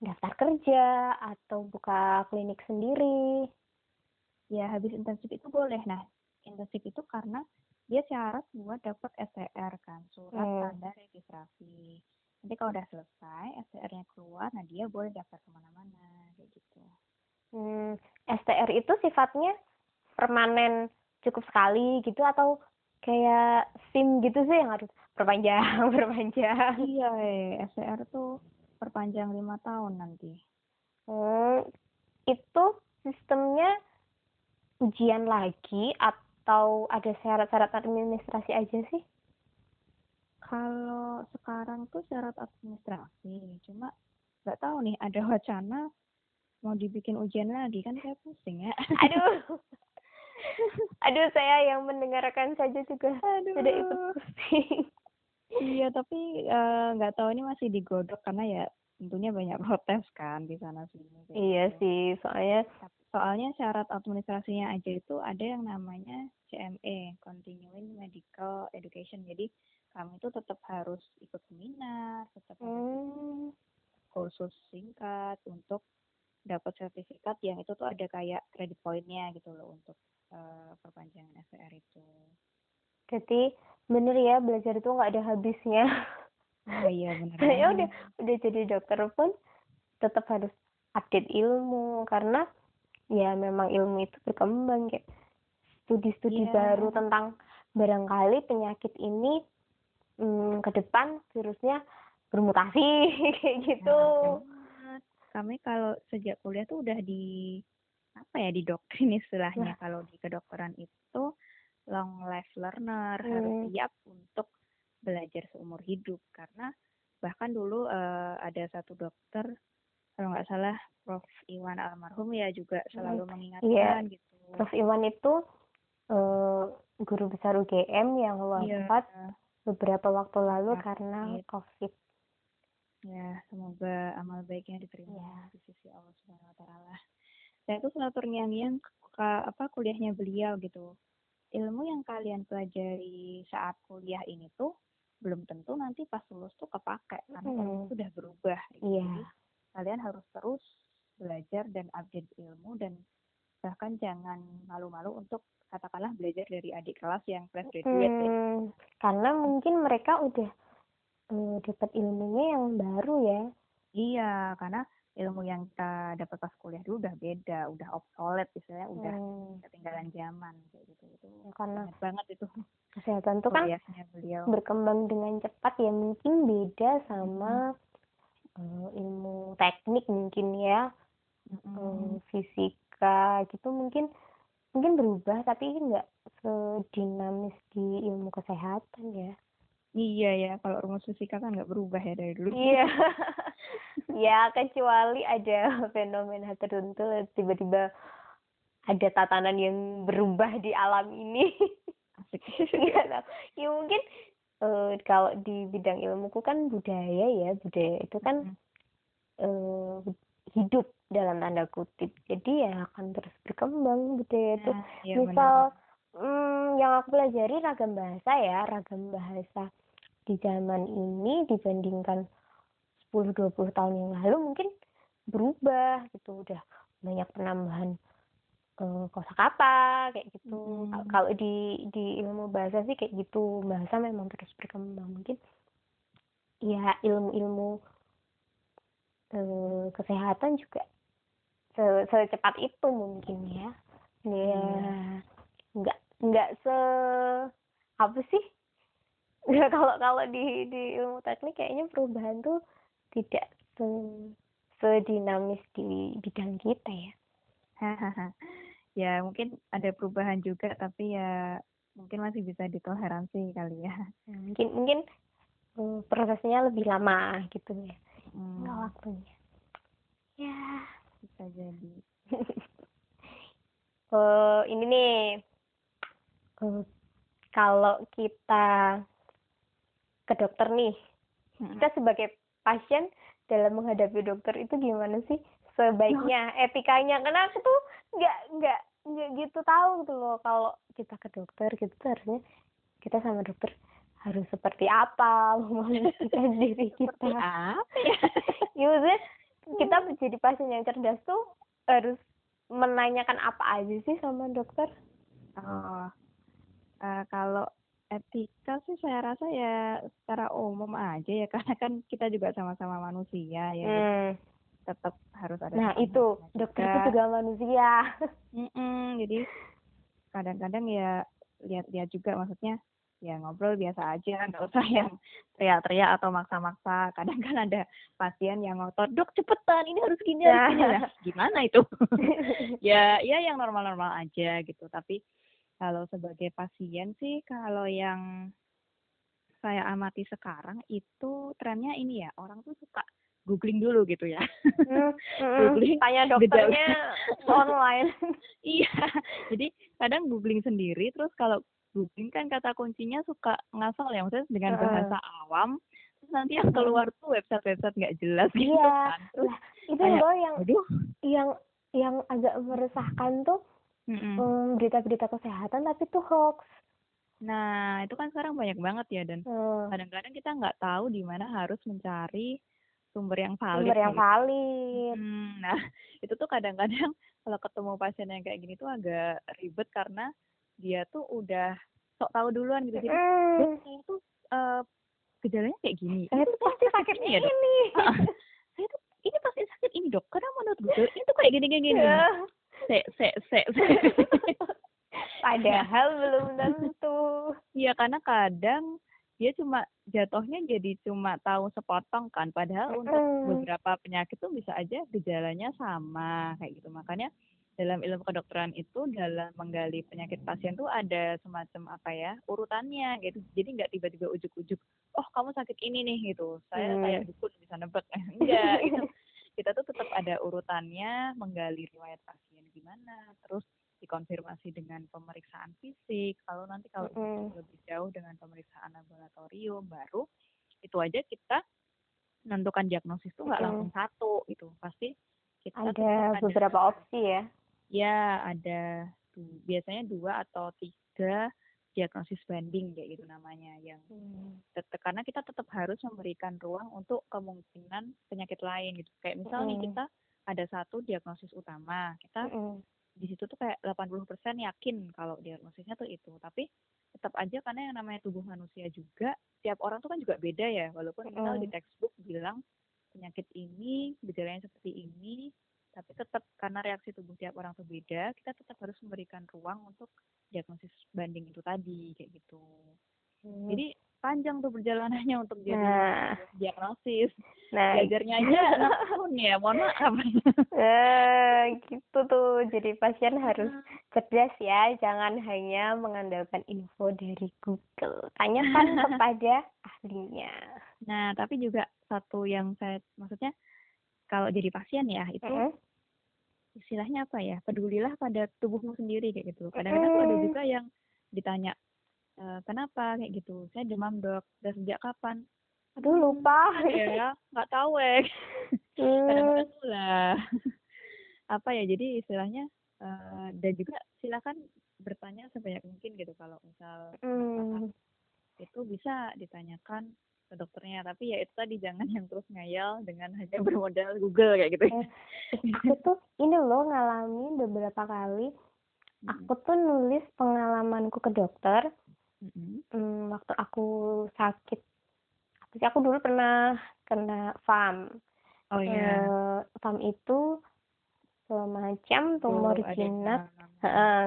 daftar kerja atau buka klinik sendiri? Ya habis internship itu boleh. Nah internship itu karena dia syarat buat dapat STR kan surat Hmm. tanda registrasi. Nanti kalau udah selesai STR-nya keluar nah dia boleh daftar ke mana-mana kayak gitu. Hmm, STR itu sifatnya permanen cukup sekali gitu atau kayak SIM gitu sih yang harus perpanjang, perpanjang. iya eh, STR tuh perpanjang lima tahun nanti Hmm, itu sistemnya ujian lagi atau ada syarat-syarat administrasi aja sih? kalau sekarang tuh syarat administrasi cuma nggak tahu nih ada wacana mau dibikin ujian lagi kan saya pusing ya Aduh. Aduh, saya yang mendengarkan saja juga Aduh. sudah ikut pusing. Iya, tapi eh, nggak tahu ini masih digodok karena ya tentunya banyak protes kan di sana sini. Iya gitu. sih, soalnya Soalnya syarat administrasinya aja itu ada yang namanya CME, Continuing Medical Education. Jadi kami itu tetap harus ikut seminar, tetap hmm, kursus singkat untuk dapat sertifikat yang itu tuh ada kayak credit point-nya gitu loh untuk eh, perpanjangan SPR itu. berarti bener ya belajar itu nggak ada habisnya. Oh iya benar. Saya udah udah jadi dokter pun tetap harus update ilmu karena ya memang ilmu itu berkembang kayak studi-studi Iya. baru tentang barangkali penyakit ini hmm, ke depan virusnya bermutasi kayak gitu. banget. Kami kalau sejak kuliah tuh udah di apa ya didoktrin istilahnya kalau di kedokteran itu long life learner harus Hmm. siap untuk belajar seumur hidup karena bahkan dulu eh, ada satu dokter kalau nggak salah Prof Iwan almarhum ya juga selalu mengingatkan gitu. Prof Iwan itu eh, guru besar UGM yang Iya. wafat beberapa waktu lalu karena COVID. Ya, semoga amal baiknya diterima Iya. di sisi Allah Subhanahu wa taala. Saya tuh selalu terngiang-ngiang ke apa kuliahnya beliau gitu. Ilmu yang kalian pelajari saat kuliah ini tuh belum tentu nanti pas lulus tuh kepake karena Hmm. ilmu tuh udah berubah gitu. Iya. Jadi kalian harus terus belajar dan update ilmu dan bahkan jangan malu-malu untuk katakanlah belajar dari adik kelas yang fresh graduate ya. Hmm, karena mungkin mereka udah eh, dapat ilmunya yang baru ya. Iya, karena ilmu yang kita dapat pas kuliah dulu udah beda, udah obsolete istilahnya, udah Hmm, ketinggalan zaman kayak gitu. Itu ya karena banget itu kesehatan tuh kan beliau. berkembang dengan cepat ya mungkin beda sama eh, ilmu teknik mungkin ya Mm-mm. eh, fisika gitu mungkin mungkin berubah tapi nggak sedinamis di ilmu kesehatan ya Iya ya, kalau rumus fisika kan nggak berubah ya dari dulu. iya ya kecuali ada fenomena tertentu tiba-tiba ada tatanan yang berubah di alam ini. Ya mungkin eh, kalau di bidang ilmuku kan budaya ya budaya itu kan eh, hidup dalam tanda kutip. Jadi ya akan terus berkembang budaya itu. Iya misal benar. hmm, yang aku pelajari ragam bahasa ya ragam bahasa di zaman ini dibandingkan 10-20 tahun yang lalu mungkin berubah gitu. Udah banyak penambahan eh, kosakata kayak gitu. Hmm. Kal- kalau di di ilmu bahasa sih kayak gitu. Bahasa memang terus berkembang. Mungkin ya ilmu-ilmu eh, kesehatan juga se- secepat itu mungkin ya. Ya Iya. nggak nggak se apa sih? Kalau kalau di di ilmu teknik kayaknya perubahan tuh tidak se sedinamis di bidang kita ya ya mungkin ada perubahan juga tapi ya mungkin masih bisa ditoleransi kali ya. Nah, mungkin mungkin eh, prosesnya lebih lama gitu ya Hmm, nggak waktunya ya bisa jadi. eh ini nih eh, kalau kita ke dokter nih Mm-mm. kita sebagai pasien dalam menghadapi dokter itu gimana sih? Sebaiknya etikanya karena aku tuh nggak nggak nggak gitu tahu gitu loh. Kalau kita ke dokter gitu tuh harusnya kita sama dokter harus seperti apa memposisikan diri kita. ya? ya maksudnya kita menjadi pasien yang cerdas tuh harus menanyakan apa aja sih sama dokter? Oh, eh, kalau etika sih saya rasa ya secara umum aja ya karena kan kita juga sama-sama manusia ya. Hmm. tetap harus ada Nah, itu dokter itu juga manusia. Mm-mm, jadi kadang-kadang ya lihat-lihat juga maksudnya ya ngobrol biasa aja nggak usah yang teriak-teriak atau maksa-maksa. Kadang kan ada pasien yang ngotot dok cepetan ini harus gini harus gini. Lah gimana itu? Ya ya yang normal-normal aja gitu. Tapi kalau sebagai pasien sih kalau yang saya amati sekarang itu trennya ini ya orang tuh suka googling dulu gitu ya Hmm, hmm, Googling Tanya dokternya online. Iya, jadi kadang googling sendiri, terus kalau googling kan kata kuncinya suka ngasal ya, maksudnya dengan bahasa awam, terus nanti yang keluar tuh website-website nggak jelas gitu Iya. kan. Terus, itu loh yang aduh, yang yang agak meresahkan tuh mm-mm. hmm, berita-berita kesehatan tapi tuh hoax. Nah, itu kan sekarang banyak banget ya, dan Hmm, kadang-kadang kita nggak tahu di mana harus mencari sumber yang valid. sumber yang gitu. valid. Hmm, nah, itu tuh kadang-kadang kalau ketemu pasien yang kayak gini tuh agak ribet karena dia tuh udah sok tahu duluan gitu. Jadi, saya tuh eh, gejalanya kayak gini. saya tuh pasti sakit ini ya, Dok? ini. Saya tuh ini pasti sakit ini dok. Karena menurut ini tuh kayak gini gini gini. Ya. Se se se. se. Padahal belum tentu. Iya karena kadang dia cuma jatuhnya jadi cuma tahu sepotong kan. Padahal untuk Mm. beberapa penyakit tuh bisa aja gejalanya sama kayak gitu. Makanya dalam ilmu kedokteran itu dalam menggali penyakit pasien tuh ada semacam apa ya urutannya gitu. Jadi nggak tiba-tiba ujuk-ujuk, oh kamu sakit ini nih gitu. Saya Hmm. kayak dukun bisa nebak. Enggak gitu. Kita tuh tetap ada urutannya menggali riwayat pasien gimana, terus dikonfirmasi dengan pemeriksaan fisik. Kalau nanti kalau Mm-mm. lebih jauh dengan pemeriksaan laboratorium baru itu aja kita menentukan diagnosis tuh nggak Mm-mm. langsung satu gitu. Pasti kita Ada beberapa opsi ya. ya ada biasanya dua atau tiga diagnosis banding kayak gitu namanya yang tetap karena kita tetap harus memberikan ruang untuk kemungkinan penyakit lain gitu kayak misal nih Mm. kita ada satu diagnosis utama kita Mm-mm. di situ tuh kayak 80% yakin kalau diagnosisnya tuh itu tapi tetap aja karena yang namanya tubuh manusia juga tiap orang tuh kan juga beda ya walaupun misal di Mm. textbook bilang penyakit ini gejalanya seperti ini tapi tetap karena reaksi tubuh tiap orang tuh beda kita tetap harus memberikan ruang untuk diagnosis banding itu tadi kayak gitu Hmm. jadi panjang tuh perjalanannya untuk jadi Nah, diagnosis nah, belajarnya aja tahun ya mohon maaf eh, gitu tuh. Jadi pasien harus cerdas ya, jangan hanya mengandalkan info dari Google. Tanyakan kepada ahlinya. Nah, tapi juga satu yang saya maksudnya kalau jadi pasien ya itu Mm-mm. istilahnya apa ya? Pedulilah pada tubuhmu sendiri kayak gitu. Kadang-kadang tuh ada Mm. juga yang ditanya "E, kenapa kayak gitu. Saya demam dok. Dan sejak kapan? Aduh lupa. ya, nggak tahu eh. Hmm. Kadang-kadang lah. apa ya? Jadi istilahnya eh, dan juga silakan bertanya sebanyak mungkin gitu kalau misal Hmm. itu bisa ditanyakan ke dokternya tapi ya itu tadi jangan yang terus ngayal dengan hanya bermodal Google kayak gitu Eh, Aku tuh ini loh ngalamin beberapa kali. Aku tuh nulis pengalamanku ke dokter. Mm-mm. Hmm, waktu aku sakit. Sih, Aku dulu pernah kena FAM. oh iya Eh, FAM itu semacam tumor Tuh, ada jinak. Heeh,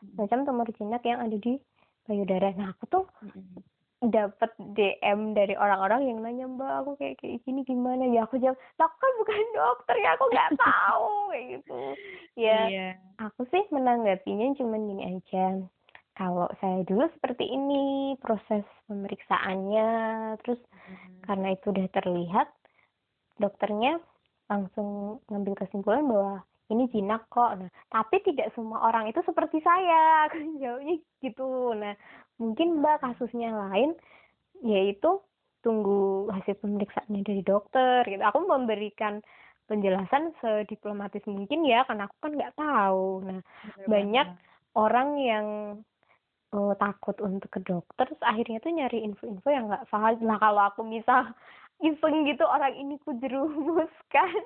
Mm-mm. semacam tumor jinak yang ada di payudara. Nah, aku tuh Mm-mm. dapat DM dari orang-orang yang nanya mbak aku kayak kayak gini gimana ya aku jawab "Lah, aku kan bukan dokter ya aku nggak tahu kayak gitu ya iya aku sih menanggapinya cuman gini aja kalau saya dulu seperti ini proses pemeriksaannya. Terus Mm. karena itu udah terlihat dokternya langsung ngambil kesimpulan bahwa ini jinak kok. Nah tapi tidak semua orang itu seperti saya. Jawabnya gitu. Nah mungkin mbak kasusnya lain yaitu tunggu hasil pemeriksaannya dari dokter gitu. Aku memberikan penjelasan sediplomatis mungkin ya karena aku kan nggak tahu. Nah Bener banyak orang yang eh, takut untuk ke dokter terus akhirnya tuh nyari info-info yang nggak valid nah kalau aku misal iseng gitu orang ini ku jerumuskan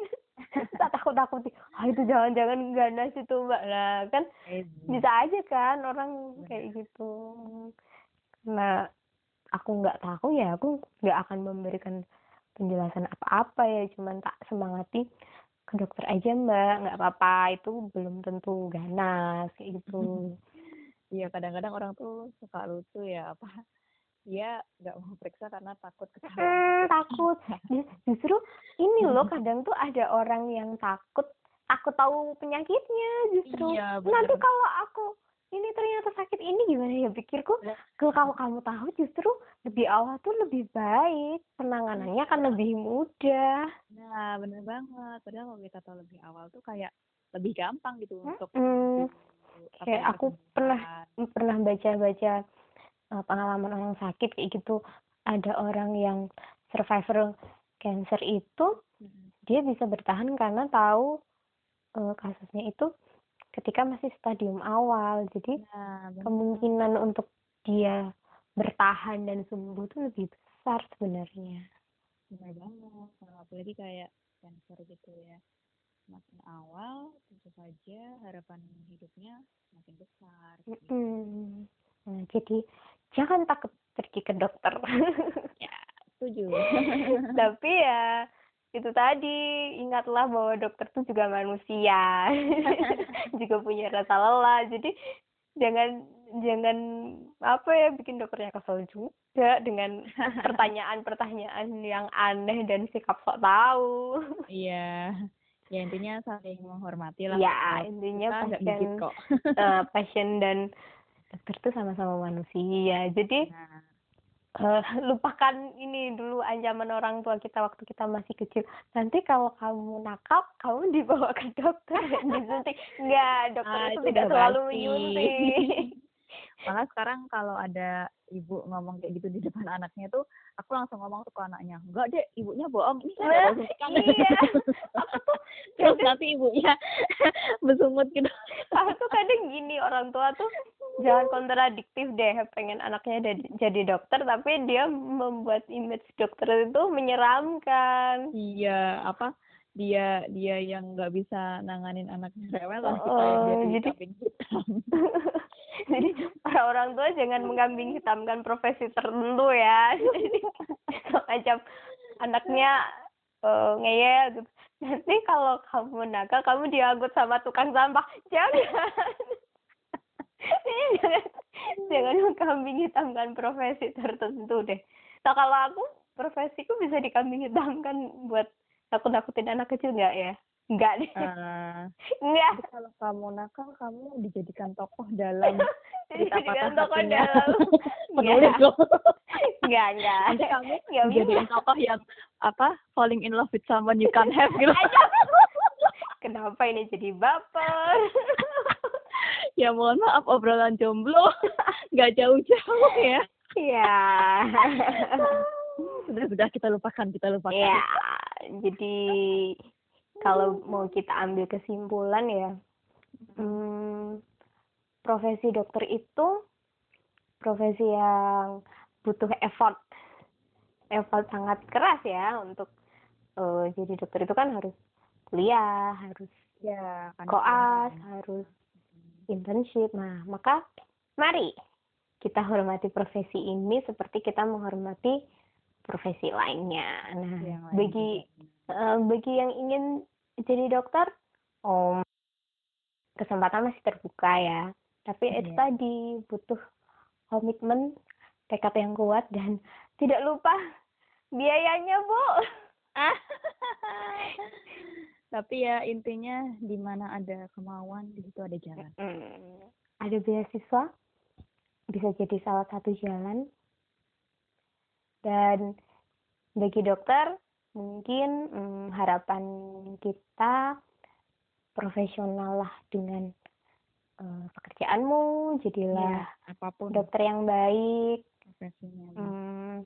tak takut takuti ah itu jangan-jangan ganas itu mbak. Lah kan Eh, bisa aja kan orang Bener. kayak gitu. Karena aku nggak tahu ya aku nggak akan memberikan penjelasan apa-apa ya cuman tak semangati ke dokter aja mbak. Nggak apa-apa itu belum tentu ganas kayak gitu iya kadang-kadang orang tuh suka lucu ya apa dia nggak mau periksa karena takut ketahuan hmm, takut. Justru ini loh kadang tuh ada orang yang takut takut tahu penyakitnya justru. Iya, nanti kalau aku ini ternyata sakit ini gimana ya? Pikirku kalau kamu kamu tahu justru lebih awal tuh lebih baik penanganannya kan lebih mudah. Nah bener banget. Padahal kalau kita tahu lebih awal tuh kayak lebih gampang gitu hmm, untuk hmm. Kayak aku pernah pernah baca baca uh, pengalaman orang sakit kayak gitu. Ada orang yang survivor cancer itu hmm. dia bisa bertahan karena tahu uh, kasusnya itu ketika masih stadium awal. Jadi nah, kemungkinan untuk dia bertahan dan sembuh itu lebih besar sebenarnya. Benar banget apalagi kayak cancer gitu ya makin awal tentu saja harapan hidupnya makin besar gitu. mm nah jadi jangan takut pergi ke dokter. Ya setuju. Tapi ya itu tadi ingatlah bahwa dokter itu juga manusia. Juga punya rasa lelah. Jadi jangan jangan apa ya bikin dokternya kesel juga dengan pertanyaan-pertanyaan yang aneh dan sikap sok tahu. Iya ya intinya saling menghormati lah ya intinya pasien kok. uh, pasien dan dokter itu sama-sama manusia jadi nah uh, lupakan ini dulu ancaman orang tua kita waktu kita masih kecil. Nanti kalau kamu nakal, kamu dibawa ke dokter disuntik. Enggak, dokter ah, itu, itu tidak selalu menyuntik. Malah sekarang kalau ada ibu ngomong kayak gitu di depan anaknya tuh, aku langsung ngomong tuh ke anaknya, enggak deh, ibunya bohong, ini saya ada suntikan. Iya. Terus nanti ibunya bersungut gitu. Aku tuh kadang gini orang tua tuh jangan kontradiktif deh pengen anaknya jadi dokter tapi dia membuat image dokter itu menyeramkan iya apa dia dia yang nggak bisa nanganin anaknya rewel oh, oh, jadi hitam jadi para orang tua jangan mengambing hitamkan profesi tertentu ya. Jadi macam anaknya uh, ngeyel gitu. Nanti kalau kamu nakal kamu diangkut sama tukang sampah. Jangan. Jangan jangan kambing hitamkan profesi tertentu deh. Nah kalau aku profesiku bisa dikambing hitamkan buat takut nakutin anak kecil nggak ya Enggak deh. Uh, Enggak. Kalau kamu nakal, kamu dijadikan tokoh dalam dijadikan tokoh dalam menulis loh. Enggak, enggak. Nanti kamu enggak jadi tokoh yang apa? Falling in love with someone you can't have gitu. Kenapa ini jadi baper? ya mohon maaf obrolan jomblo nggak jauh-jauh ya iya sudah sudah kita lupakan kita lupakan ya jadi kalau mau kita ambil kesimpulan ya hmm, profesi dokter itu profesi yang butuh effort. Effort sangat keras ya untuk uh, jadi dokter itu kan harus kuliah harus ya kan. koas harus internship. Nah, maka mari kita hormati profesi ini seperti kita menghormati profesi lainnya. Nah, yang bagi uh, bagi yang ingin jadi dokter, om kesempatan masih terbuka ya. Tapi yeah. itu iya. tadi butuh komitmen, tekad yang kuat dan tidak lupa biayanya, Bu. tapi ya intinya di mana ada kemauan di situ ada jalan ada beasiswa bisa jadi salah satu jalan dan bagi dokter mungkin hmm, harapan kita profesional lah dengan uh, pekerjaanmu jadilah ya, apa pun. dokter yang baik. Hmm,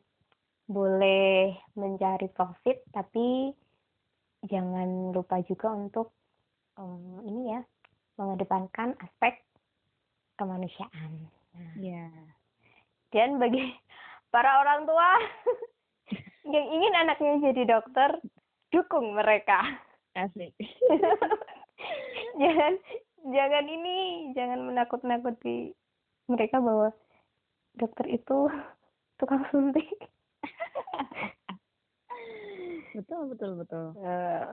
boleh mencari profit tapi jangan lupa juga untuk um, ini ya mengedepankan aspek kemanusiaan. Nah, ya. Dan bagi para orang tua yang ingin anaknya jadi dokter, dukung mereka. Asik. jangan jangan ini jangan menakut-nakuti mereka bahwa dokter itu tukang suntik. betul betul betul. Eh,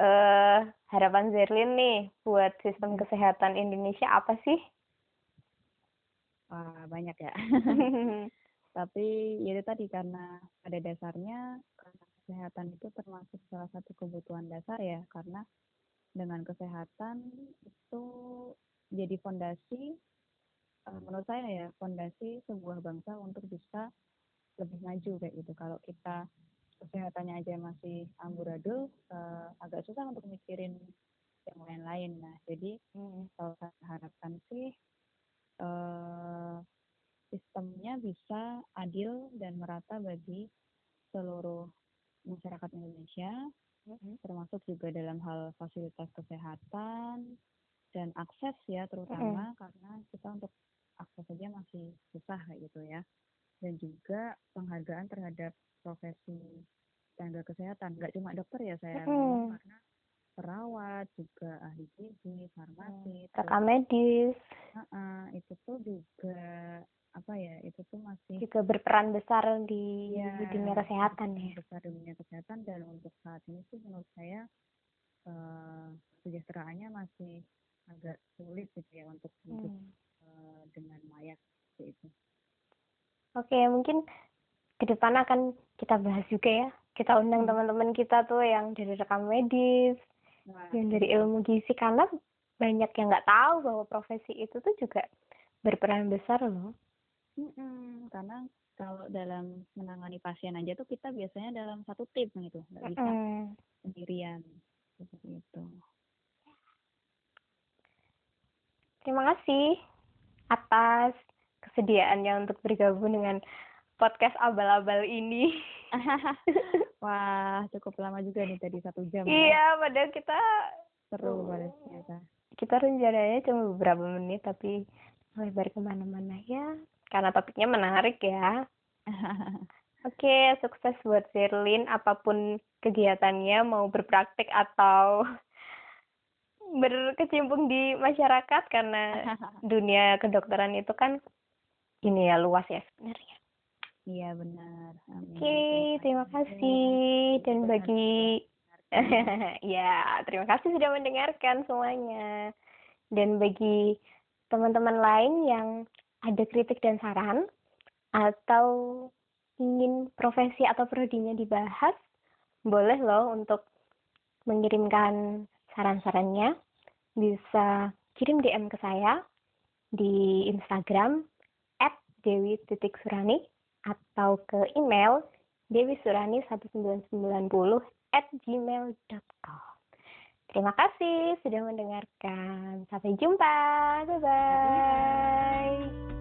uh, harapan Zerlin nih buat sistem kesehatan Indonesia apa sih? Wah, banyak ya. Tapi ya itu tadi karena pada dasarnya karena kesehatan itu termasuk salah satu kebutuhan dasar ya karena dengan kesehatan itu jadi fondasi uh, menurut saya ya fondasi sebuah bangsa untuk bisa lebih maju kayak gitu. Kalau kita kesehatannya aja masih amburadul uh, agak susah untuk mikirin yang lain-lain nah jadi hmm. kalau saya harapkan sih uh, sistemnya bisa adil dan merata bagi seluruh masyarakat Indonesia hmm. termasuk juga dalam hal fasilitas kesehatan dan akses ya terutama hmm. karena kita untuk akses saja masih susah kayak gitu ya dan juga penghargaan terhadap profesi tenaga kesehatan nggak cuma dokter ya saya hmm. karena perawat juga ahli gizi farmasi kakak medis uh -uh, itu tuh juga apa ya itu tuh masih juga berperan besar di ya, dunia kesehatan ya besar di dunia kesehatan dan untuk saat ini sih menurut saya uh, masih agak sulit gitu ya untuk hidup hmm. uh, dengan layak itu. Oke, mungkin ke depan akan kita bahas juga ya. Kita undang hmm. teman-teman kita tuh yang dari rekam medis, nah. yang dari ilmu gizi karena banyak yang nggak tahu bahwa profesi itu tuh juga berperan besar loh. Hmm, karena kalau dalam menangani pasien aja tuh kita biasanya dalam satu tim gitu, nggak bisa hmm. sendirian seperti itu. Terima kasih atas kesediaannya untuk bergabung dengan podcast abal-abal ini. Wah, cukup lama juga nih tadi satu jam. Ya. Iya, ya. padahal kita seru banget ternyata. Kita rencananya cuma beberapa menit tapi lebar ke mana-mana ya, karena topiknya menarik ya. Oke, sukses buat Sherlyn apa pun kegiatannya mau berpraktik atau berkecimpung di masyarakat karena dunia kedokteran itu kan ini ya luas ya sebenarnya. Iya benar. Oke, okay, terima kasih dan bagi ya terima kasih sudah mendengarkan semuanya dan bagi teman-teman lain yang ada kritik dan saran atau ingin profesi atau prodinya dibahas boleh loh untuk mengirimkan saran-sarannya bisa kirim DM ke saya di Instagram @dewi.surani atau ke email dewisurani 1990 at gmail.com. Terima kasih sudah mendengarkan. Sampai jumpa. Bye-bye.